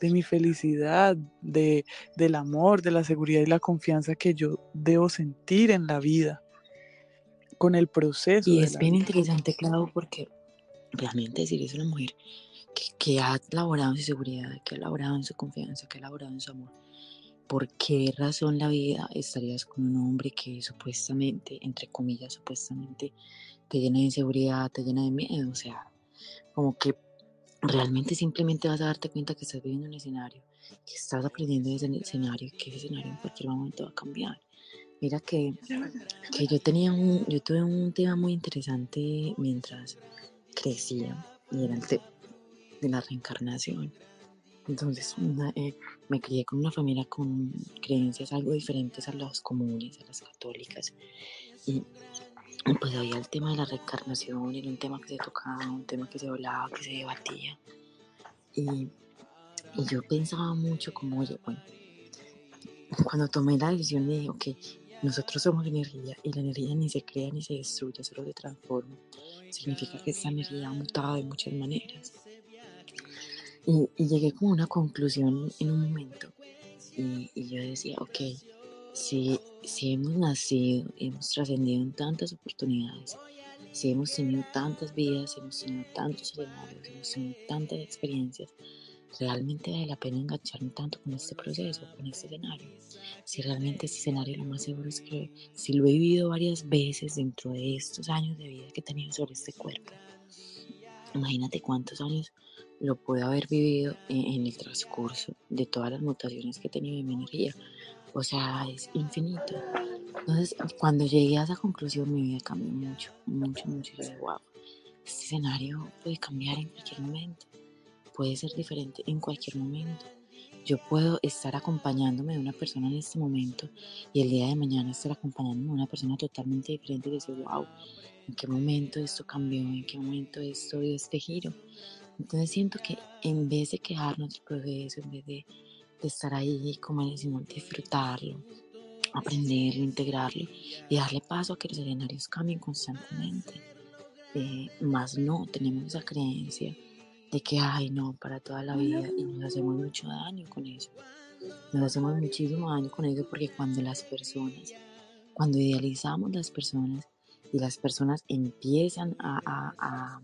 de mi felicidad, de, del amor, de la seguridad y la confianza que yo debo sentir en la vida. con el proceso. Y es bien vida. interesante, claro, porque realmente decir es una mujer que, que ha laborado en su seguridad, que ha laborado en su confianza, que ha laborado en su amor. ¿Por qué razón la vida estarías con un hombre que supuestamente, entre comillas, supuestamente, te llena de inseguridad, te llena de miedo? O sea, como que realmente simplemente vas a darte cuenta que estás viviendo un escenario, que estás aprendiendo de ese escenario que ese escenario en cualquier momento va a cambiar. Mira que, que yo tenía un, yo tuve un tema muy interesante mientras crecía y era el tema de la reencarnación. Entonces eh, me crié con una familia con creencias algo diferentes a las comunes, a las católicas. Y pues había el tema de la reencarnación, era un tema que se tocaba, un tema que se hablaba, que se debatía. Y, y yo pensaba mucho como, oye, bueno, cuando tomé la decisión de, ok, nosotros somos energía y la energía ni se crea ni se destruye, solo se transforma. Significa que esa energía ha mutado de muchas maneras. Y, y llegué como a una conclusión en un momento. Y, y yo decía, ok, si, si hemos nacido, hemos trascendido en tantas oportunidades, si hemos tenido tantas vidas, hemos tenido tantos escenarios, hemos tenido tantas experiencias, realmente vale la pena engancharme tanto con este proceso, con este escenario. Si realmente este escenario lo más seguro es que si lo he vivido varias veces dentro de estos años de vida que he tenido sobre este cuerpo, imagínate cuántos años lo puedo haber vivido en, el transcurso de todas las mutaciones que he tenido en mi energía. O sea, es infinito. Entonces, cuando llegué a esa conclusión, mi vida cambió mucho, mucho, mucho. Yo dije, wow, este escenario puede cambiar en cualquier momento, puede ser diferente en cualquier momento. Yo puedo estar acompañándome de una persona en este momento y el día de mañana estar acompañándome de una persona totalmente diferente y decir, wow, ¿en qué momento esto cambió? ¿En qué momento esto dio este giro? Entonces siento que en vez de quejarnos del proceso, en vez de, de estar ahí, como decimos, disfrutarlo, aprenderlo, integrarlo y darle paso a que los escenarios cambien constantemente. Eh, más no tenemos esa creencia de que, ay, no, para toda la vida y nos hacemos mucho daño con eso. Nos hacemos muchísimo daño con eso porque cuando las personas, cuando idealizamos las personas y las personas empiezan a, a, a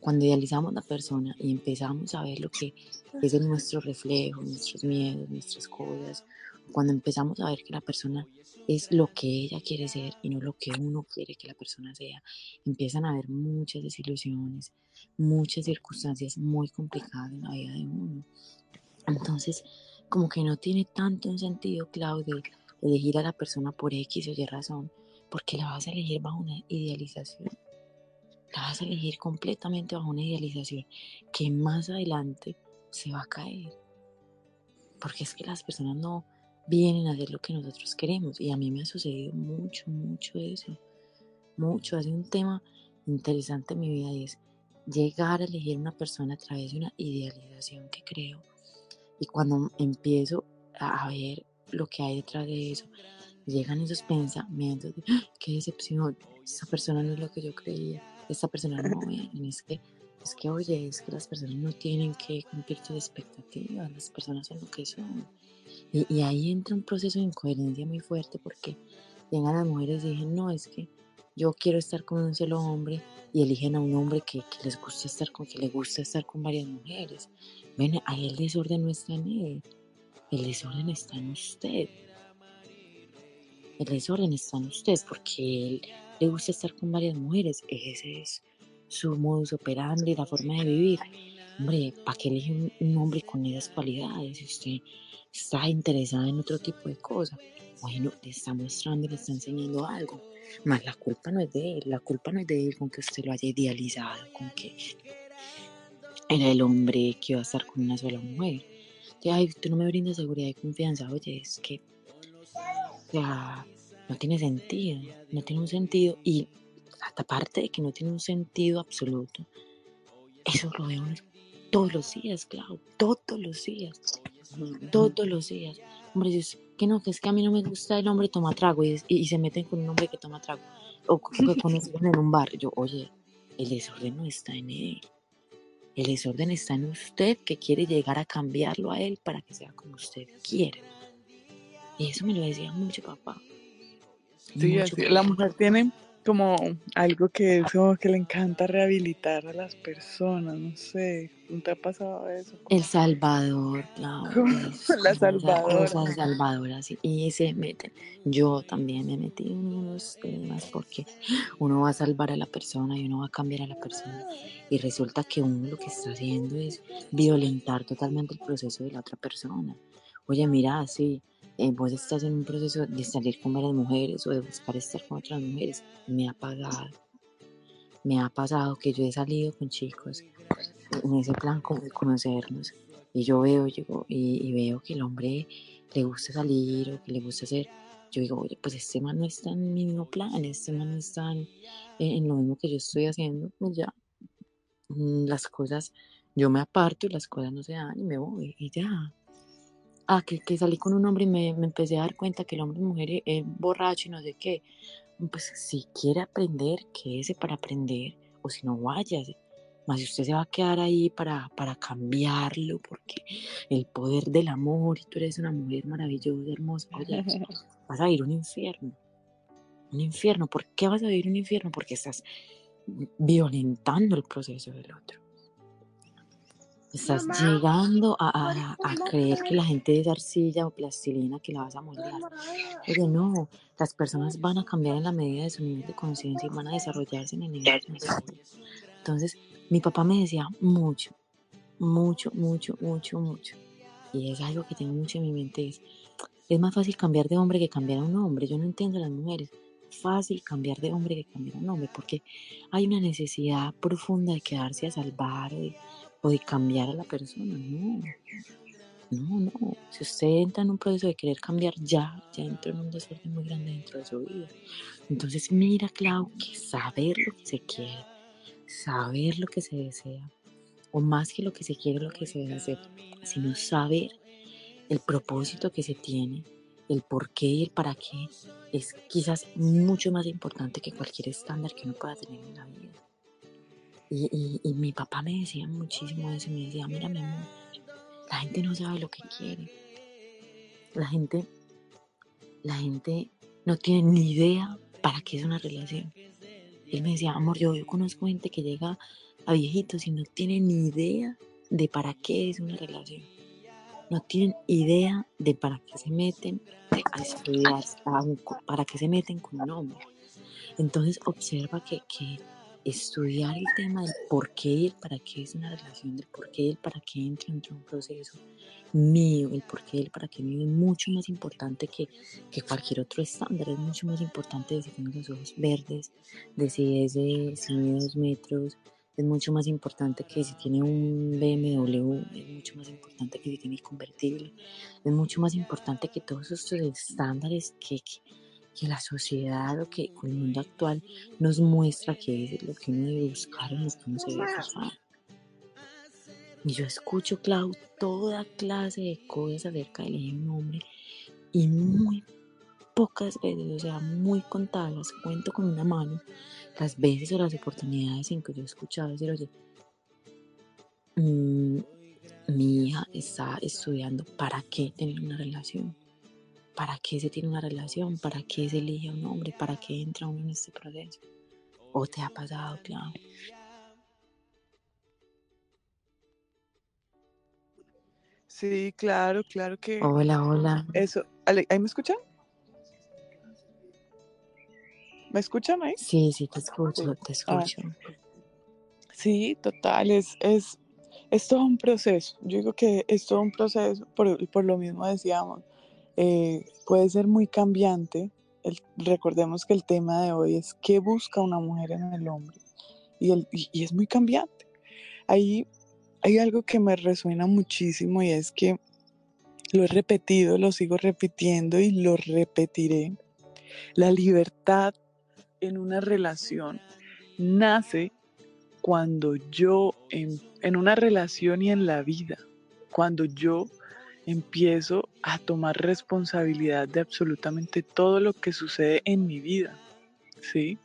cuando idealizamos la persona y empezamos a ver lo que es nuestro reflejo, nuestros miedos, nuestras cosas, cuando empezamos a ver que la persona es lo que ella quiere ser y no lo que uno quiere que la persona sea, empiezan a haber muchas desilusiones, muchas circunstancias muy complicadas en la vida de uno. Entonces, como que no tiene tanto un sentido, Claudio, elegir a la persona por X o Y razón, porque la vas a elegir bajo una idealización. La vas a elegir completamente bajo una idealización que más adelante se va a caer. Porque es que las personas no vienen a hacer lo que nosotros queremos. Y a mí me ha sucedido mucho, mucho eso. Mucho. Hace un tema interesante en mi vida y es llegar a elegir una persona a través de una idealización que creo. Y cuando empiezo a ver lo que hay detrás de eso, llegan esos pensamientos de ¡Ah! qué decepción, esta persona no es lo que yo creía, esta persona no me es que es que oye, es que las personas no tienen que cumplir tus expectativas, las personas son lo que son. Y, y ahí entra un proceso de incoherencia muy fuerte porque llegan las mujeres y dicen, no, es que yo quiero estar con un solo hombre y eligen a un hombre que, que les gusta estar con, que le gusta estar con varias mujeres. Ven, ahí el desorden no está en él, el desorden está en usted. El desorden está en usted porque él le gusta estar con varias mujeres. Ese es su modus operandi, la forma de vivir. Hombre, ¿para qué elige un, un hombre con esas cualidades? Si usted está interesada en otro tipo de cosas, bueno, le está mostrando, le está enseñando algo. Más la culpa no es de él, la culpa no es de él con que usted lo haya idealizado, con que era el hombre que iba a estar con una sola mujer. Ay, tú no me brindas seguridad y confianza. Oye, es que, o sea, no tiene sentido, no tiene un sentido. Y aparte de que no tiene un sentido absoluto, eso lo veo todos los días, claro, todos los días, todos los días. Hombre, dices que no, que es que a mí no me gusta el hombre toma trago y, y, y se meten con un hombre que toma trago o que conocen en un bar. Yo, oye, el desorden no está en él. El desorden está en usted que quiere llegar a cambiarlo a él para que sea como usted quiere. Y eso me lo decía mucho papá. Sí, Mucho así, papá. la mujer tiene como algo que es como que le encanta rehabilitar a las personas, no sé, ¿no te ha pasado eso? El Salvador, claro. la Salvadora. La Salvadora, sí. Y se meten. Yo también me metí en unos temas porque uno va a salvar a la persona y uno va a cambiar a la persona. Y resulta que uno lo que está haciendo es violentar totalmente el proceso de la otra persona. Oye, mira, sí, eh, vos estás en un proceso de salir con varias mujeres o de buscar estar con otras mujeres, me ha pagado. Me ha pasado que yo he salido con chicos en ese plan como de conocernos y yo veo llego, y, veo que el hombre le gusta salir o que le gusta hacer. Yo digo, oye, pues este man no está en mi mismo plan, este man no está en, en lo mismo que yo estoy haciendo, pues ya. Mm, las cosas, yo me aparto y las cosas no se dan y me voy y ya ah, que, que salí con un hombre y me, me, empecé a dar cuenta que el hombre y mujer es, borracho y no sé qué. Pues si quiere aprender, quédese para aprender, o si no, váyase. Más si usted se va a quedar ahí para, para cambiarlo, porque el poder del amor, y tú eres una mujer maravillosa, hermosa, oye, vas a vivir un infierno. Un infierno. ¿Por qué vas a vivir un infierno? Porque estás violentando el proceso del otro. Estás llegando a, creer que la gente es arcilla o plastilina que la vas a moldear. Pero no, las personas van a cambiar en la medida de su nivel de conciencia y van a desarrollarse en el nivel de Entonces, mi papá me decía mucho, mucho, mucho, mucho, mucho. Y es algo que tengo mucho en mi mente. Es, es más fácil cambiar de hombre que cambiar a un hombre. Yo no entiendo a las mujeres. Fácil cambiar de hombre que cambiar a un hombre. Porque hay una necesidad profunda de quedarse a salvar de o de cambiar a la persona, no. No, no. Si usted entra en un proceso de querer cambiar ya, ya entra en un desorden muy grande dentro de su vida. Entonces, mira, Clau, que saber lo que se quiere, saber lo que se desea, o más que lo que se quiere, lo que se desea, sino saber el propósito que se tiene, el por qué y el para qué, es quizás mucho más importante que cualquier estándar que uno pueda tener en la vida. Y, mi papá me decía muchísimo eso, me decía, mira mi amor, la gente no sabe lo que quiere. La gente, la gente no tiene ni idea para qué es una relación. Él me decía, amor, yo, conozco gente que llega a viejitos y no tiene ni idea de para qué es una relación. No tienen idea de para qué se meten a estudiar, para qué se meten con un hombre. Entonces observa que, que estudiar el tema del por qué y el para qué es una relación, del por qué y el para qué entra en un proceso mío, el por qué y el para qué mío es mucho más importante que, que cualquier otro estándar, es mucho más importante de si tiene los ojos verdes, de si es de si mide dos metros, es mucho más importante que si tiene un BMW, es mucho más importante que si tiene convertible, es mucho más importante que todos estos estándares que, que que la sociedad o que el mundo actual nos muestra que es lo que uno debe buscar en lo que uno se debe pasar. Y yo escucho, Clau, toda clase de cosas acerca de elegir un hombre y muy pocas veces, o sea, muy contadas, cuento con una mano, las veces o las oportunidades en que yo he escuchado decir, oye, mm, mi hija está estudiando, ¿para qué tener una relación? ¿Para qué se tiene una relación? ¿Para qué se elige a un hombre? ¿Para qué entra uno en este proceso? ¿O te ha pasado, claro? Sí, claro, claro que. Hola, hola. Eso. ¿Ahí me escuchan? ¿Me escuchan ahí? Sí, sí, te escucho, te ah. escucho. sí, total, es, es, es todo un proceso. Yo digo que es todo un proceso, por, por lo mismo decíamos, eh, puede ser muy cambiante. recordemos que el tema de hoy es qué busca una mujer en el hombre y, el, y, es muy cambiante. Ahí hay algo que me resuena muchísimo y es que lo he repetido, lo sigo repitiendo y lo repetiré. La libertad en una relación nace cuando yo, en, en una relación y en la vida, cuando yo empiezo a tomar responsabilidad de absolutamente todo lo que sucede en mi vida, ¿sí?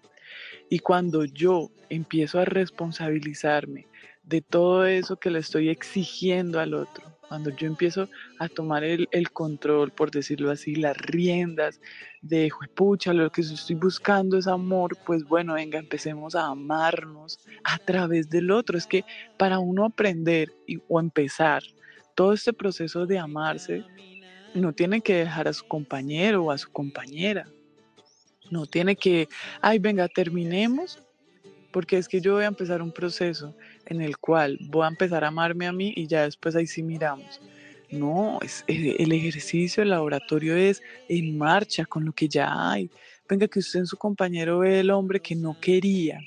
Y cuando yo empiezo a responsabilizarme de todo eso que le estoy exigiendo al otro, cuando yo empiezo a tomar el, control, por decirlo así, las riendas de, pucha, lo que estoy buscando es amor, pues bueno, venga, empecemos a amarnos a través del otro. Es que para uno aprender o empezar todo este proceso de amarse, no tiene que dejar a su compañero o a su compañera. No tiene que, ay, venga, terminemos porque es que yo voy a empezar un proceso en el cual voy a empezar a amarme a mí y ya después ahí sí miramos. No, es, eh, el ejercicio, el laboratorio es en marcha con lo que ya hay. Venga, que usted en su compañero ve el hombre que no quería,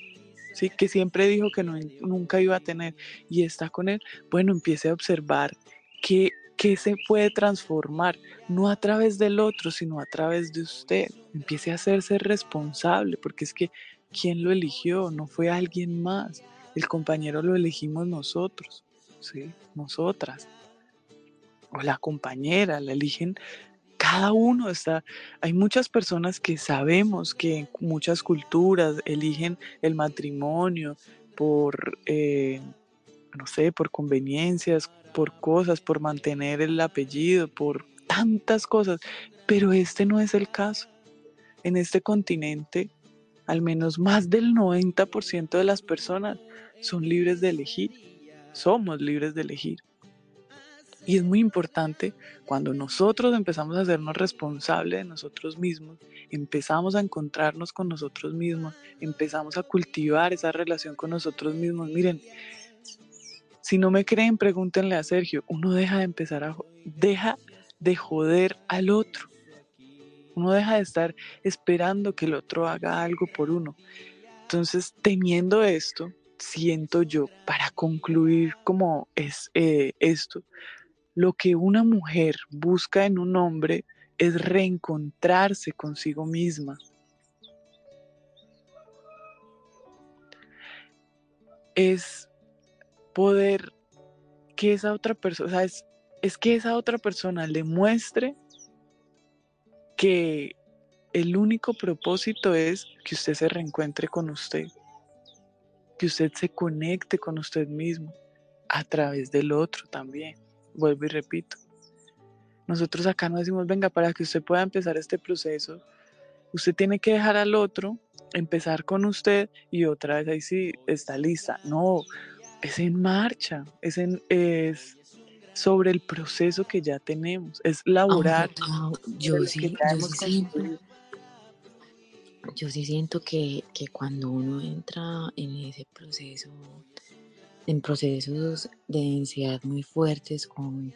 ¿sí? que siempre dijo que no, nunca iba a tener y está con él. Bueno, empiece a observar que, se puede transformar, no a través del otro, sino a través de usted. Empiece a hacerse responsable, porque es que ¿Quién lo eligió? No fue alguien más. El compañero lo elegimos nosotros, ¿sí? Nosotras. O la compañera, la eligen cada uno está, hay muchas personas que sabemos que en muchas culturas eligen el matrimonio por, eh, no sé, por conveniencias, por cosas, por mantener el apellido, por tantas cosas, pero este no es el caso. En este continente al menos más del 90% de las personas son libres de elegir. Somos libres de elegir. Y es muy importante cuando nosotros empezamos a hacernos responsables de nosotros mismos, empezamos a encontrarnos con nosotros mismos, empezamos a cultivar esa relación con nosotros mismos. Miren, si no me creen, pregúntenle a Sergio. Uno deja de empezar a deja de joder al otro. Uno deja de estar esperando que el otro haga algo por uno. Entonces, teniendo esto, siento yo, para concluir como es eh, esto, lo que una mujer busca en un hombre es reencontrarse consigo misma. Es poder que esa otra persona, o sea, es, es que esa otra persona le muestre que el único propósito es que usted se reencuentre con usted, que usted se conecte con usted mismo a través del otro también. Vuelvo y repito. Nosotros acá no decimos, venga, para que usted pueda empezar este proceso, usted tiene que dejar al otro, empezar con usted y otra vez ahí sí está lista. No, es en marcha, es, en, es sobre el proceso que ya tenemos, es laborar. yo, sí, yo, sí siento, que, que cuando uno entra en ese proceso, en procesos de densidad muy fuertes, con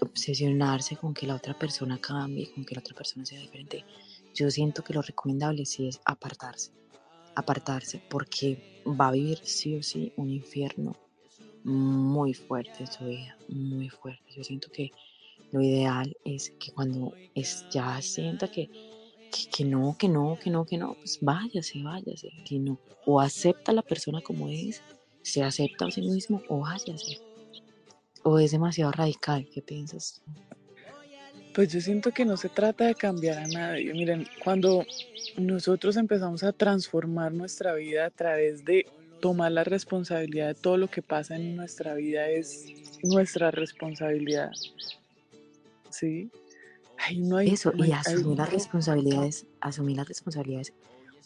obsesionarse con que la otra persona cambie, con que la otra persona sea diferente, yo siento que lo recomendable sí es apartarse, apartarse, porque va a vivir sí o sí un infierno muy fuerte su vida, muy fuerte. Yo siento que lo ideal es que cuando es, ya sienta que, que, no, que no, que no, que no, pues váyase, váyase, que no. O acepta a la persona como es, se acepta a sí mismo o váyase. O es demasiado radical, ¿qué piensas Pues yo siento que no se trata de cambiar a nadie. Miren, cuando nosotros empezamos a transformar nuestra vida a través de tomar la responsabilidad de todo lo que pasa en nuestra vida es nuestra responsabilidad. ¿Sí? no hay, Eso, y asumir las responsabilidades, asumir las responsabilidades.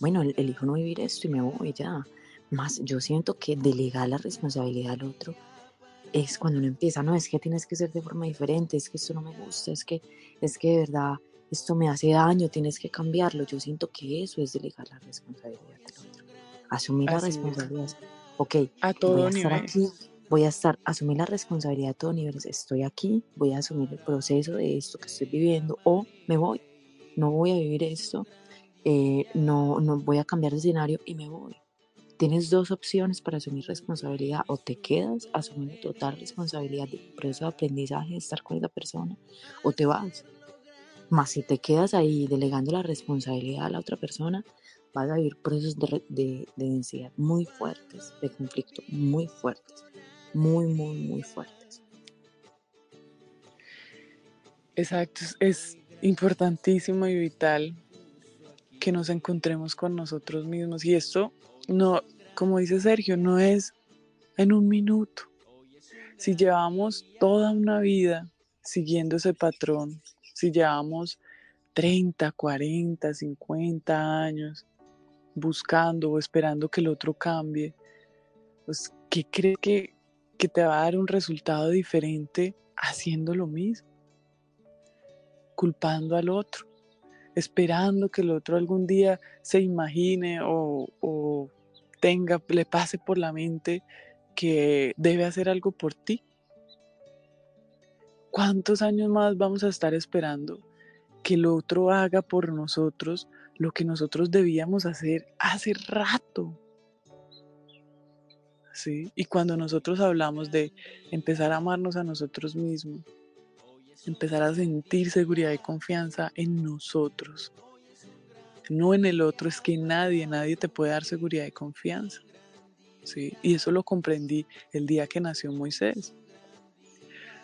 Bueno, elijo no vivir esto y me voy ya. Más, yo siento que delegar la responsabilidad al otro es cuando uno empieza, no, es que tienes que ser de forma diferente, es que esto no me gusta, es que, es que de verdad esto me hace daño, tienes que cambiarlo. Yo siento que eso es delegar la responsabilidad asumir la responsabilidad. Ok, a todo voy a estar aquí, voy a estar, asumir la responsabilidad a todo nivel. Estoy aquí, voy a asumir el proceso de esto que estoy viviendo o me voy. No voy a vivir esto, eh, no, no voy a cambiar de escenario y me voy. Tienes dos opciones para asumir responsabilidad. O te quedas asumiendo total responsabilidad del proceso de aprendizaje de estar con esa persona, o te vas. Más si te quedas ahí delegando la responsabilidad a la otra persona, vas a vivir procesos de, densidad muy fuertes, de conflicto muy fuertes, muy, muy, muy fuertes. Exacto, es importantísimo y vital que nos encontremos con nosotros mismos. Y esto no, como dice Sergio, no es en un minuto, si llevamos toda una vida siguiendo ese patrón, si llevamos 30, 40, 50 años buscando o esperando que el otro cambie, pues, ¿qué cree que, que te va a dar un resultado diferente haciendo lo mismo? Culpando al otro, esperando que el otro algún día se imagine o, o tenga, le pase por la mente que debe hacer algo por ti. ¿Cuántos años más vamos a estar esperando que el otro haga por nosotros lo que nosotros debíamos hacer hace rato? ¿Sí? Y cuando nosotros hablamos de empezar a amarnos a nosotros mismos, empezar a sentir seguridad y confianza en nosotros, no en el otro, es que nadie, nadie te puede dar seguridad y confianza. ¿sí? Y eso lo comprendí el día que nació Moisés.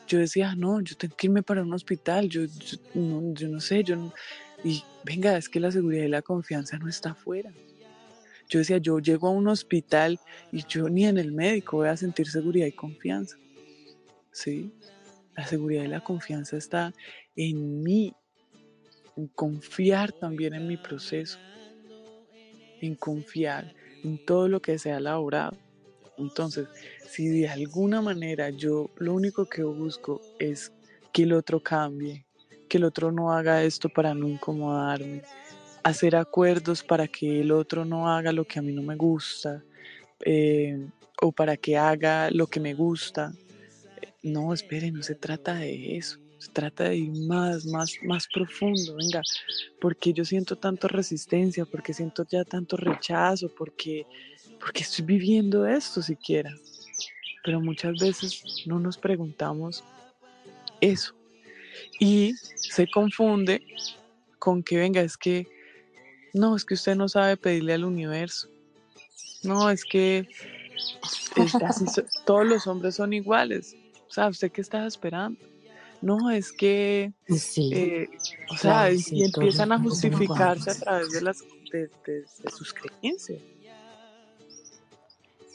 Yo decía, no, yo tengo que irme para un hospital, yo, no, yo no sé, yo no... Y venga, es que la seguridad y la confianza no está afuera. Yo decía, yo llego a un hospital y yo ni en el médico voy a sentir seguridad y confianza. ¿Sí? La seguridad y la confianza está en mí, en confiar también en mi proceso, en confiar en todo lo que se ha elaborado. Entonces, si de alguna manera yo lo único que busco es que el otro cambie, que el otro no haga esto para no incomodarme, hacer acuerdos para que el otro no haga lo que a mí no me gusta eh, o para que haga lo que me gusta. No, espere, no se trata de eso. Se trata de ir más, más, más profundo, venga, porque yo siento tanto resistencia, porque siento ya tanto rechazo, porque, porque estoy viviendo esto siquiera. Pero muchas veces no nos preguntamos eso. Y se confunde con que, venga, es que, no, es que usted no sabe pedirle al universo. No, es que todos los hombres son iguales. O sea, ¿usted qué está esperando? no, es que, sí, eh, o sea, y empiezan a justificarse a través de, las, de, sus creencias.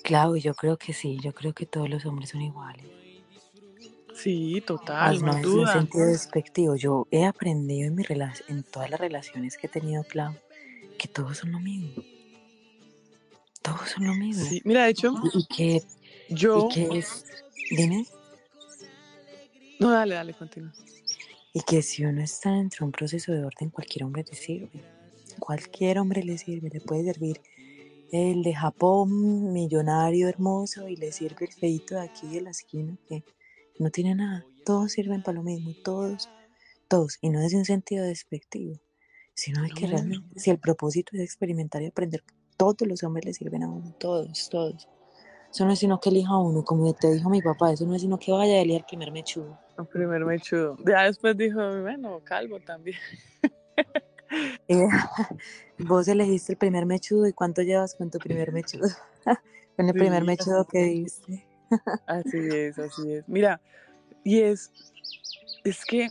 Claro, yo creo que sí, yo creo que todos los hombres son iguales. Sí, total, no, es un sentido despectivo. Yo he aprendido en, mi en todas las relaciones que he tenido, Clau, que todos son lo mismo. Todos son lo mismo. Sí, mira, de hecho, y, que yo... Y que es, dime. No, dale, dale, continúa. Y que si uno está dentro de un proceso de orden, cualquier hombre le sirve. Cualquier hombre le sirve, le puede servir el de Japón, millonario, hermoso, y le sirve el feito de aquí de la esquina que no tiene nada. Todos sirven para lo mismo, todos, todos. Y no es un sentido despectivo, sino que realmente, si el propósito es experimentar y aprender, todos los hombres le sirven a uno, todos, todos. Eso no es sino que elija uno, como te dijo mi papá, eso no es sino que vaya a elegir el primer mechudo. El primer mechudo. Ya después dijo, bueno, calvo también. Eh, vos elegiste el primer mechudo y cuánto llevas con tu primer mechudo. con el primer mechudo que diste. así es, así es. Mira, y es, es que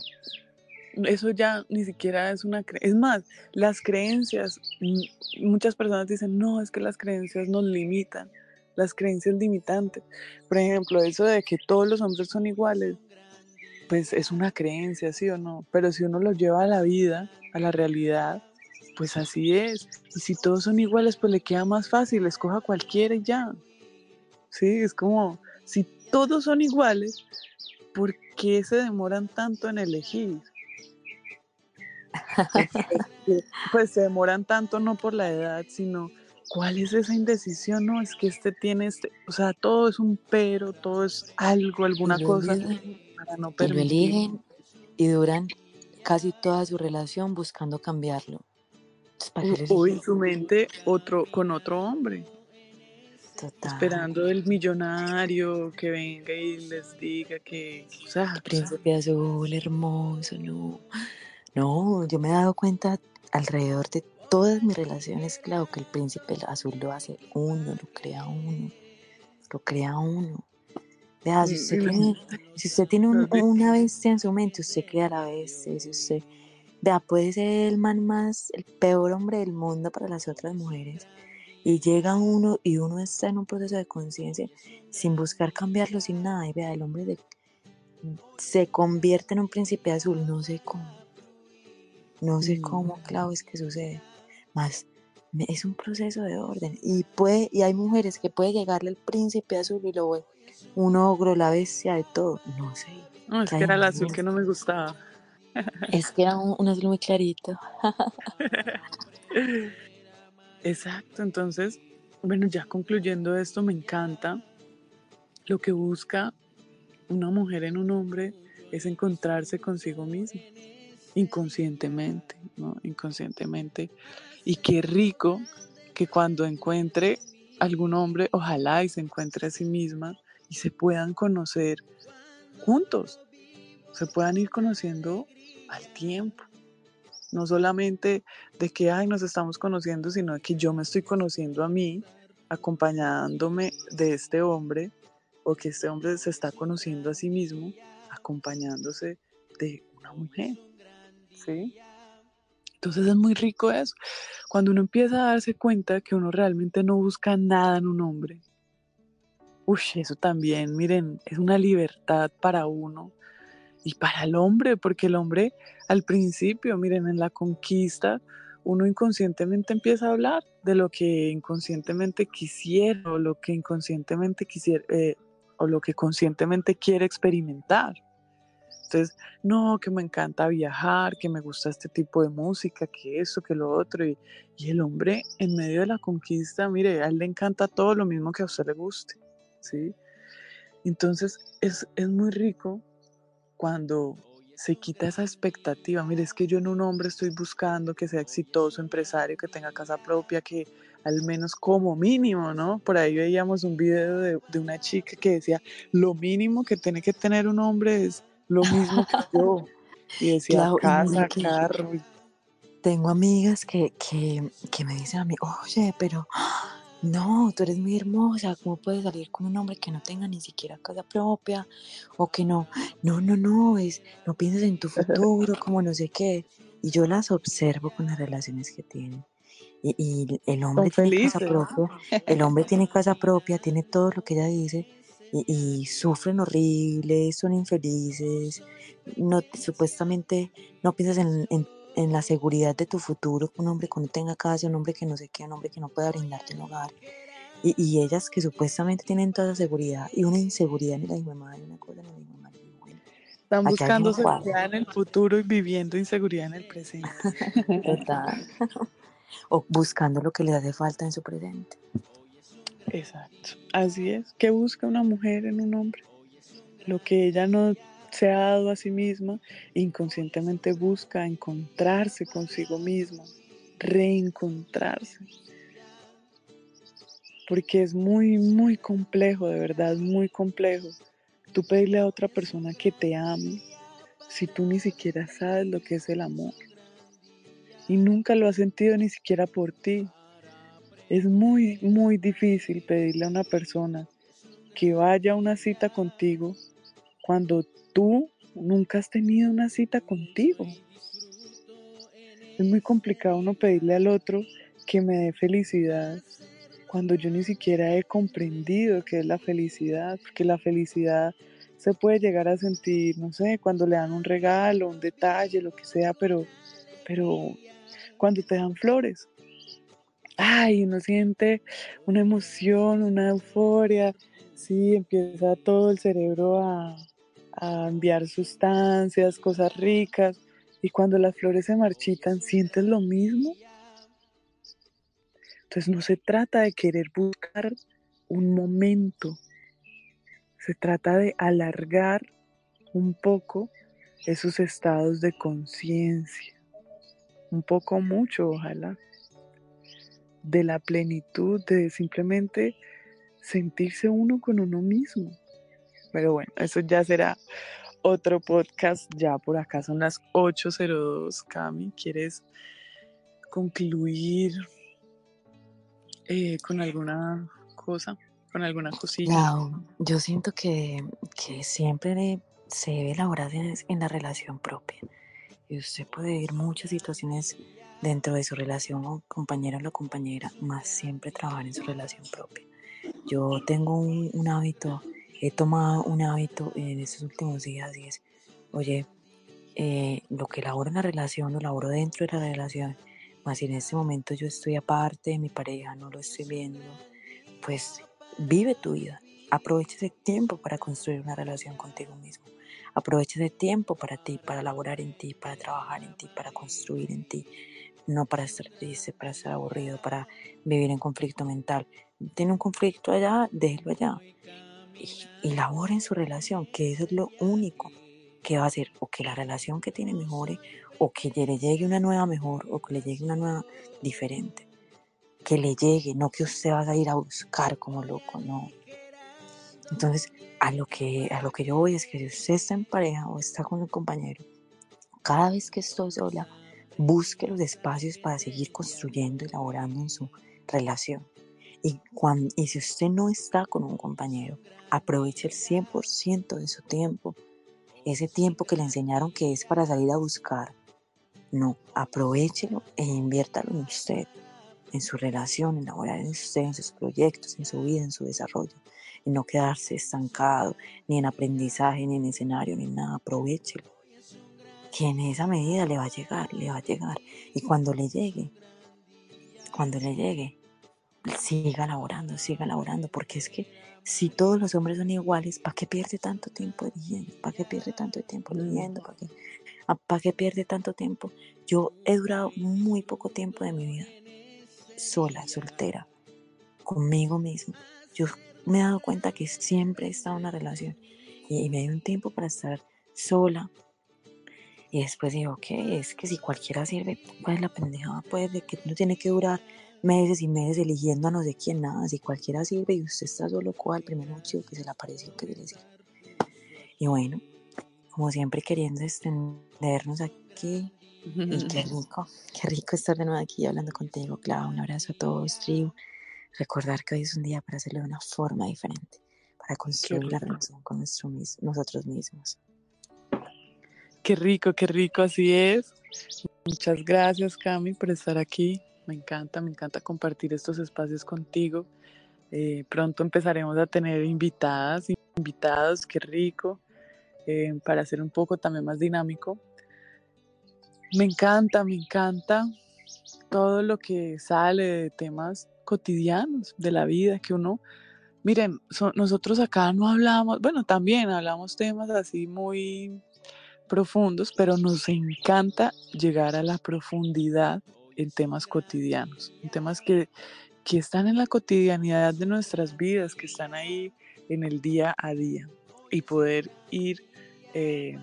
eso ya ni siquiera es una creencia. Es más, las creencias, muchas personas dicen, no, es que las creencias nos limitan las creencias limitantes. Por ejemplo, eso de que todos los hombres son iguales, pues es una creencia, sí o no. Pero si uno lo lleva a la vida, a la realidad, pues así es. Y si todos son iguales, pues le queda más fácil, escoja cualquiera y ya. Sí, es como, si todos son iguales, ¿por qué se demoran tanto en elegir? pues se demoran tanto no por la edad, sino ¿cuál es esa indecisión? No, es que este tiene este, o sea, todo es un pero, todo es algo, alguna cosa para no. Y lo eligen y duran casi toda su relación buscando cambiarlo. O, en su mente otro, con otro hombre. Total. Esperando el millonario que venga y les diga que, o sea, el príncipe azul hermoso, no. No, yo me he dado cuenta alrededor de todas mis relaciones, claro que el príncipe azul lo hace uno, lo crea uno, lo crea uno. Vea, si usted tiene, si usted tiene una bestia en su mente, usted crea la bestia. Si usted, vea, puede ser el man más, el peor hombre del mundo para las otras mujeres. Y llega uno y uno está en un proceso de conciencia sin buscar cambiarlo, sin nada. Y vea, el hombre de, se convierte en un príncipe azul, no sé cómo. No sé cómo, claro, es que sucede. Más es un proceso de orden. Y puede, y hay mujeres que puede llegarle el príncipe azul y luego un ogro, la bestia de todo. No sé. No, es que era el azul que no me gustaba. Es que era un, azul muy clarito. Exacto, entonces, bueno, ya concluyendo esto, me encanta lo que busca una mujer en un hombre es encontrarse consigo misma, inconscientemente, ¿no? Inconscientemente. Y qué rico que cuando encuentre algún hombre, ojalá y se encuentre a sí misma y se puedan conocer juntos, se puedan ir conociendo al tiempo. No solamente de que, ay, nos estamos conociendo, sino de que yo me estoy conociendo a mí, acompañándome de este hombre, o que este hombre se está conociendo a sí mismo, acompañándose de una mujer. Entonces es muy rico eso. Cuando uno empieza a darse cuenta que uno realmente no busca nada en un hombre. Uy, eso también, miren, es una libertad para uno y para el hombre, porque el hombre al principio, miren, en la conquista, uno inconscientemente empieza a hablar de lo que inconscientemente quisiera o lo que inconscientemente quisiera, eh, o lo que conscientemente quiere experimentar. Entonces, no, que me encanta viajar, que me gusta este tipo de música, que eso, que lo otro. Y, el hombre en medio de la conquista, mire, a él le encanta todo lo mismo que a usted le guste, ¿sí? Entonces, es, es muy rico cuando se quita esa expectativa. Mire, es que yo en un hombre estoy buscando que sea exitoso, empresario, que tenga casa propia, que al menos como mínimo, ¿no? Por ahí veíamos un video de, una chica que decía, lo mínimo que tiene que tener un hombre es lo mismo que yo. Y decía, casa, carro. Tengo amigas que, que me dicen a mí, oye, pero no, tú eres muy hermosa, ¿cómo puedes salir con un hombre que no tenga ni siquiera casa propia? O que no, no, no, no, es, no pienses en tu futuro, como no sé qué. Y yo las observo con las relaciones que tienen. Y, el hombre tiene casa propia, el hombre tiene casa propia, tiene todo lo que ella dice, y, sufren horribles, son infelices, no, supuestamente no piensas en, en, la seguridad de tu futuro, un hombre que no tenga casa, un hombre que no sé qué, un hombre que no pueda brindarte un hogar. Y, y ellas que supuestamente tienen toda esa seguridad y una inseguridad en la misma madre, una cosa en la misma madre. Están buscando seguridad en el futuro y viviendo inseguridad en el presente. Total o buscando lo que le hace falta en su presente. Exacto, así es. ¿Qué busca una mujer en un hombre? Lo que ella no se ha dado a sí misma, inconscientemente busca encontrarse consigo misma, reencontrarse. Porque es muy, muy complejo, de verdad, muy complejo. Tú pedirle a otra persona que te ame si tú ni siquiera sabes lo que es el amor y nunca lo has sentido ni siquiera por ti. Es muy, muy difícil pedirle a una persona que vaya a una cita contigo cuando tú nunca has tenido una cita contigo. Es muy complicado uno pedirle al otro que me dé felicidad cuando yo ni siquiera he comprendido qué es la felicidad, porque la felicidad se puede llegar a sentir, no sé, cuando le dan un regalo, un detalle, lo que sea, pero, pero cuando te dan flores. Ay, uno siente una emoción, una euforia, sí, empieza todo el cerebro a, a enviar sustancias, cosas ricas, y cuando las flores se marchitan, ¿sientes lo mismo? Entonces no se trata de querer buscar un momento, se trata de alargar un poco esos estados de conciencia un poco mucho, ojalá, de la plenitud de simplemente sentirse uno con uno mismo. Pero bueno, eso ya será otro podcast. Ya por acá son las 8.02. Cami, ¿quieres concluir eh, con alguna cosa? ¿Con alguna cosilla? yo siento que, que siempre se debe elaborar en la relación propia y usted puede vivir muchas situaciones dentro de su relación o compañero o compañera, más siempre trabajar en su relación propia. Yo tengo un, hábito, he tomado un hábito en estos últimos días y es, oye, eh, lo que laboro en la relación lo laboro dentro de la relación, más si en este momento yo estoy aparte de mi pareja, no lo estoy viendo, pues vive tu vida, aprovecha ese tiempo para construir una relación contigo mismo. Aprovecha ese tiempo para ti, para laborar en ti, para trabajar en ti, para construir en ti. No para estar triste, para estar aburrido, para vivir en conflicto mental. Tiene un conflicto allá, déjelo allá. Y, y su relación, que eso es lo único que va a hacer o que la relación que tiene mejore o que le llegue una nueva mejor o que le llegue una nueva diferente. Que le llegue, no que usted vaya a ir a buscar como loco, no. Entonces, a lo que, a lo que yo voy es que si usted está en pareja o está con un compañero, cada vez que estoy sola, busque los espacios para seguir construyendo y elaborando en su relación. Y, cuando, y si usted no está con un compañero, aproveche el 100% de su tiempo ese tiempo que le enseñaron que es para salir a buscar, no, aprovechelo e inviértalo en usted, en su relación, en laborar en usted, en sus proyectos, en su vida, en su desarrollo, y no quedarse estancado, ni en aprendizaje, ni en escenario, ni en nada, aprovechelo. Que en esa medida le va a llegar, le va a llegar. Y cuando le llegue, cuando le llegue, siga laborando, siga laborando, porque es que si todos los hombres son iguales, ¿para qué pierde tanto tiempo eligiendo? ¿Para qué pierde tanto tiempo eligiendo? ¿Para qué, ah, ¿Para qué pierde tanto tiempo? Yo he durado muy poco tiempo de mi vida sola, soltera, conmigo mismo. Yo me he dado cuenta que siempre he estado en una relación y, me dio un tiempo para estar sola. Y después digo, ok, es que si cualquiera sirve, ¿cuál es la pendejada? Pues de que no tiene que durar meses y meses eligiendo a no sé quién nada, si cualquiera sirve y usted está solo, coja el primer archivo que se le apareció que decir. Y bueno, como siempre queriendo extendernos aquí. Y qué rico, qué rico estar de nuevo aquí hablando contigo, Clau. Un abrazo a todos, tribu. Recordar que hoy es un día para hacerlo de una forma diferente, para construir la relación con nuestro, nosotros mismos. Qué rico, qué rico, así es. Muchas gracias, Cami, por estar aquí. Me encanta, me encanta compartir estos espacios contigo. Eh, pronto empezaremos a tener invitadas, invitados, qué rico, eh, para hacer un poco también más dinámico. Me encanta, me encanta todo lo que sale de temas cotidianos de la vida que uno, miren, nosotros acá no hablamos, bueno, también hablamos temas así muy profundos, pero nos encanta llegar a la profundidad en temas cotidianos, en temas que, que están en la cotidianidad de nuestras vidas, que están ahí en el día a día y poder ir eh,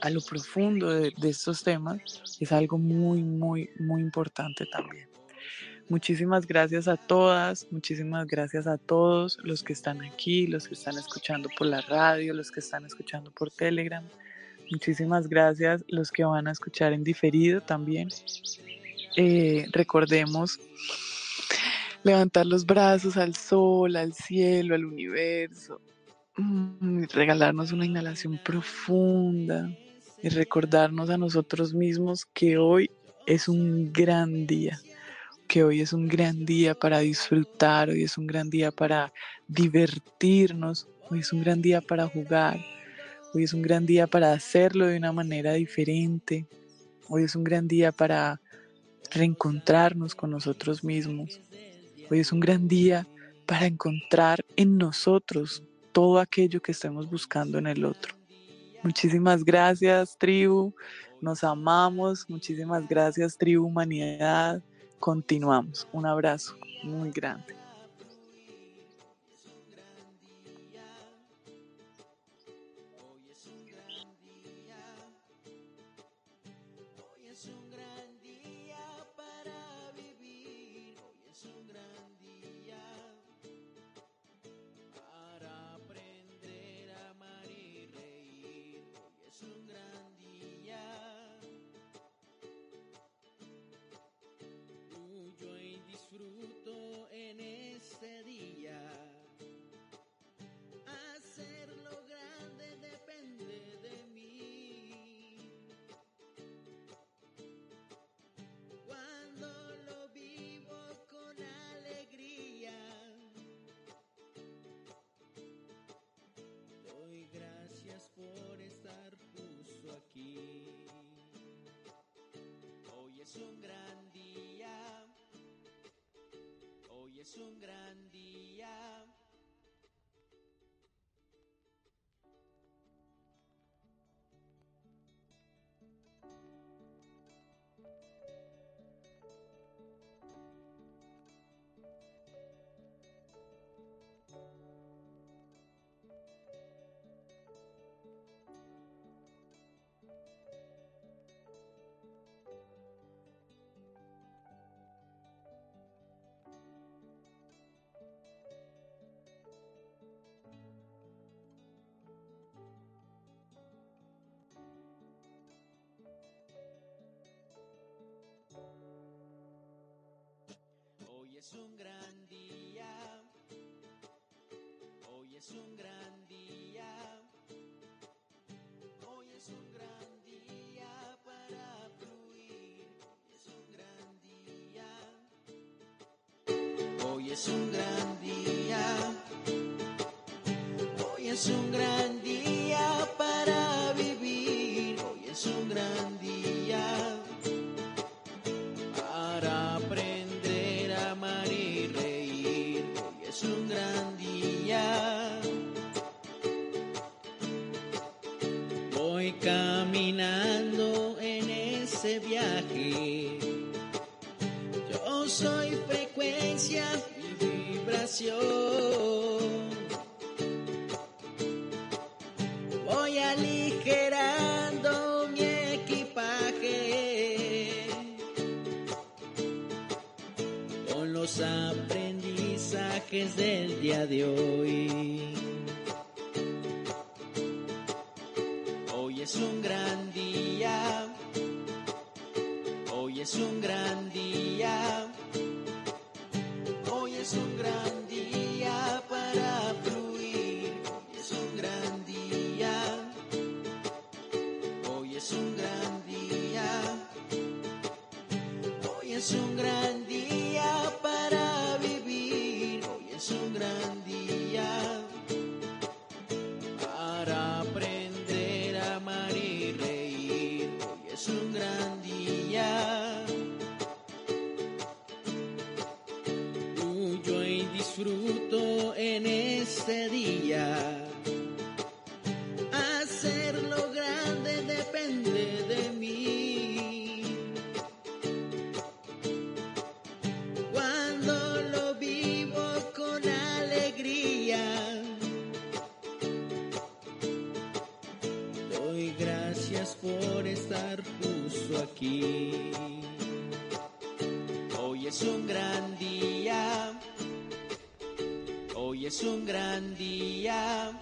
a lo profundo de, de, estos temas es algo muy, muy, muy importante también. Muchísimas gracias a todas, muchísimas gracias a todos los que están aquí, los que están escuchando por la radio, los que están escuchando por Telegram. Muchísimas gracias los que van a escuchar en diferido también. Eh, recordemos levantar los brazos al sol, al cielo, al universo, mm, regalarnos una inhalación profunda y recordarnos a nosotros mismos que hoy es un gran día, que hoy es un gran día para disfrutar, hoy es un gran día para divertirnos, hoy es un gran día para jugar, hoy es un gran día para hacerlo de una manera diferente, hoy es un gran día para reencontrarnos con nosotros mismos. Hoy es un gran día para encontrar en nosotros todo aquello que estemos buscando en el otro. Muchísimas gracias, tribu. Nos amamos. Muchísimas gracias, tribu humanidad. Continuamos. Un abrazo muy grande. Es un gran es un gran día. Hoy es un gran día. Hoy es un gran día para fluir. Es un gran día. Hoy es un gran día. Hoy es un gran con los aprendizajes del día de hoy. Hoy es un gran día. Hoy es un gran día. Hoy es un gran día Hoy es un gran día. Hoy es un gran día.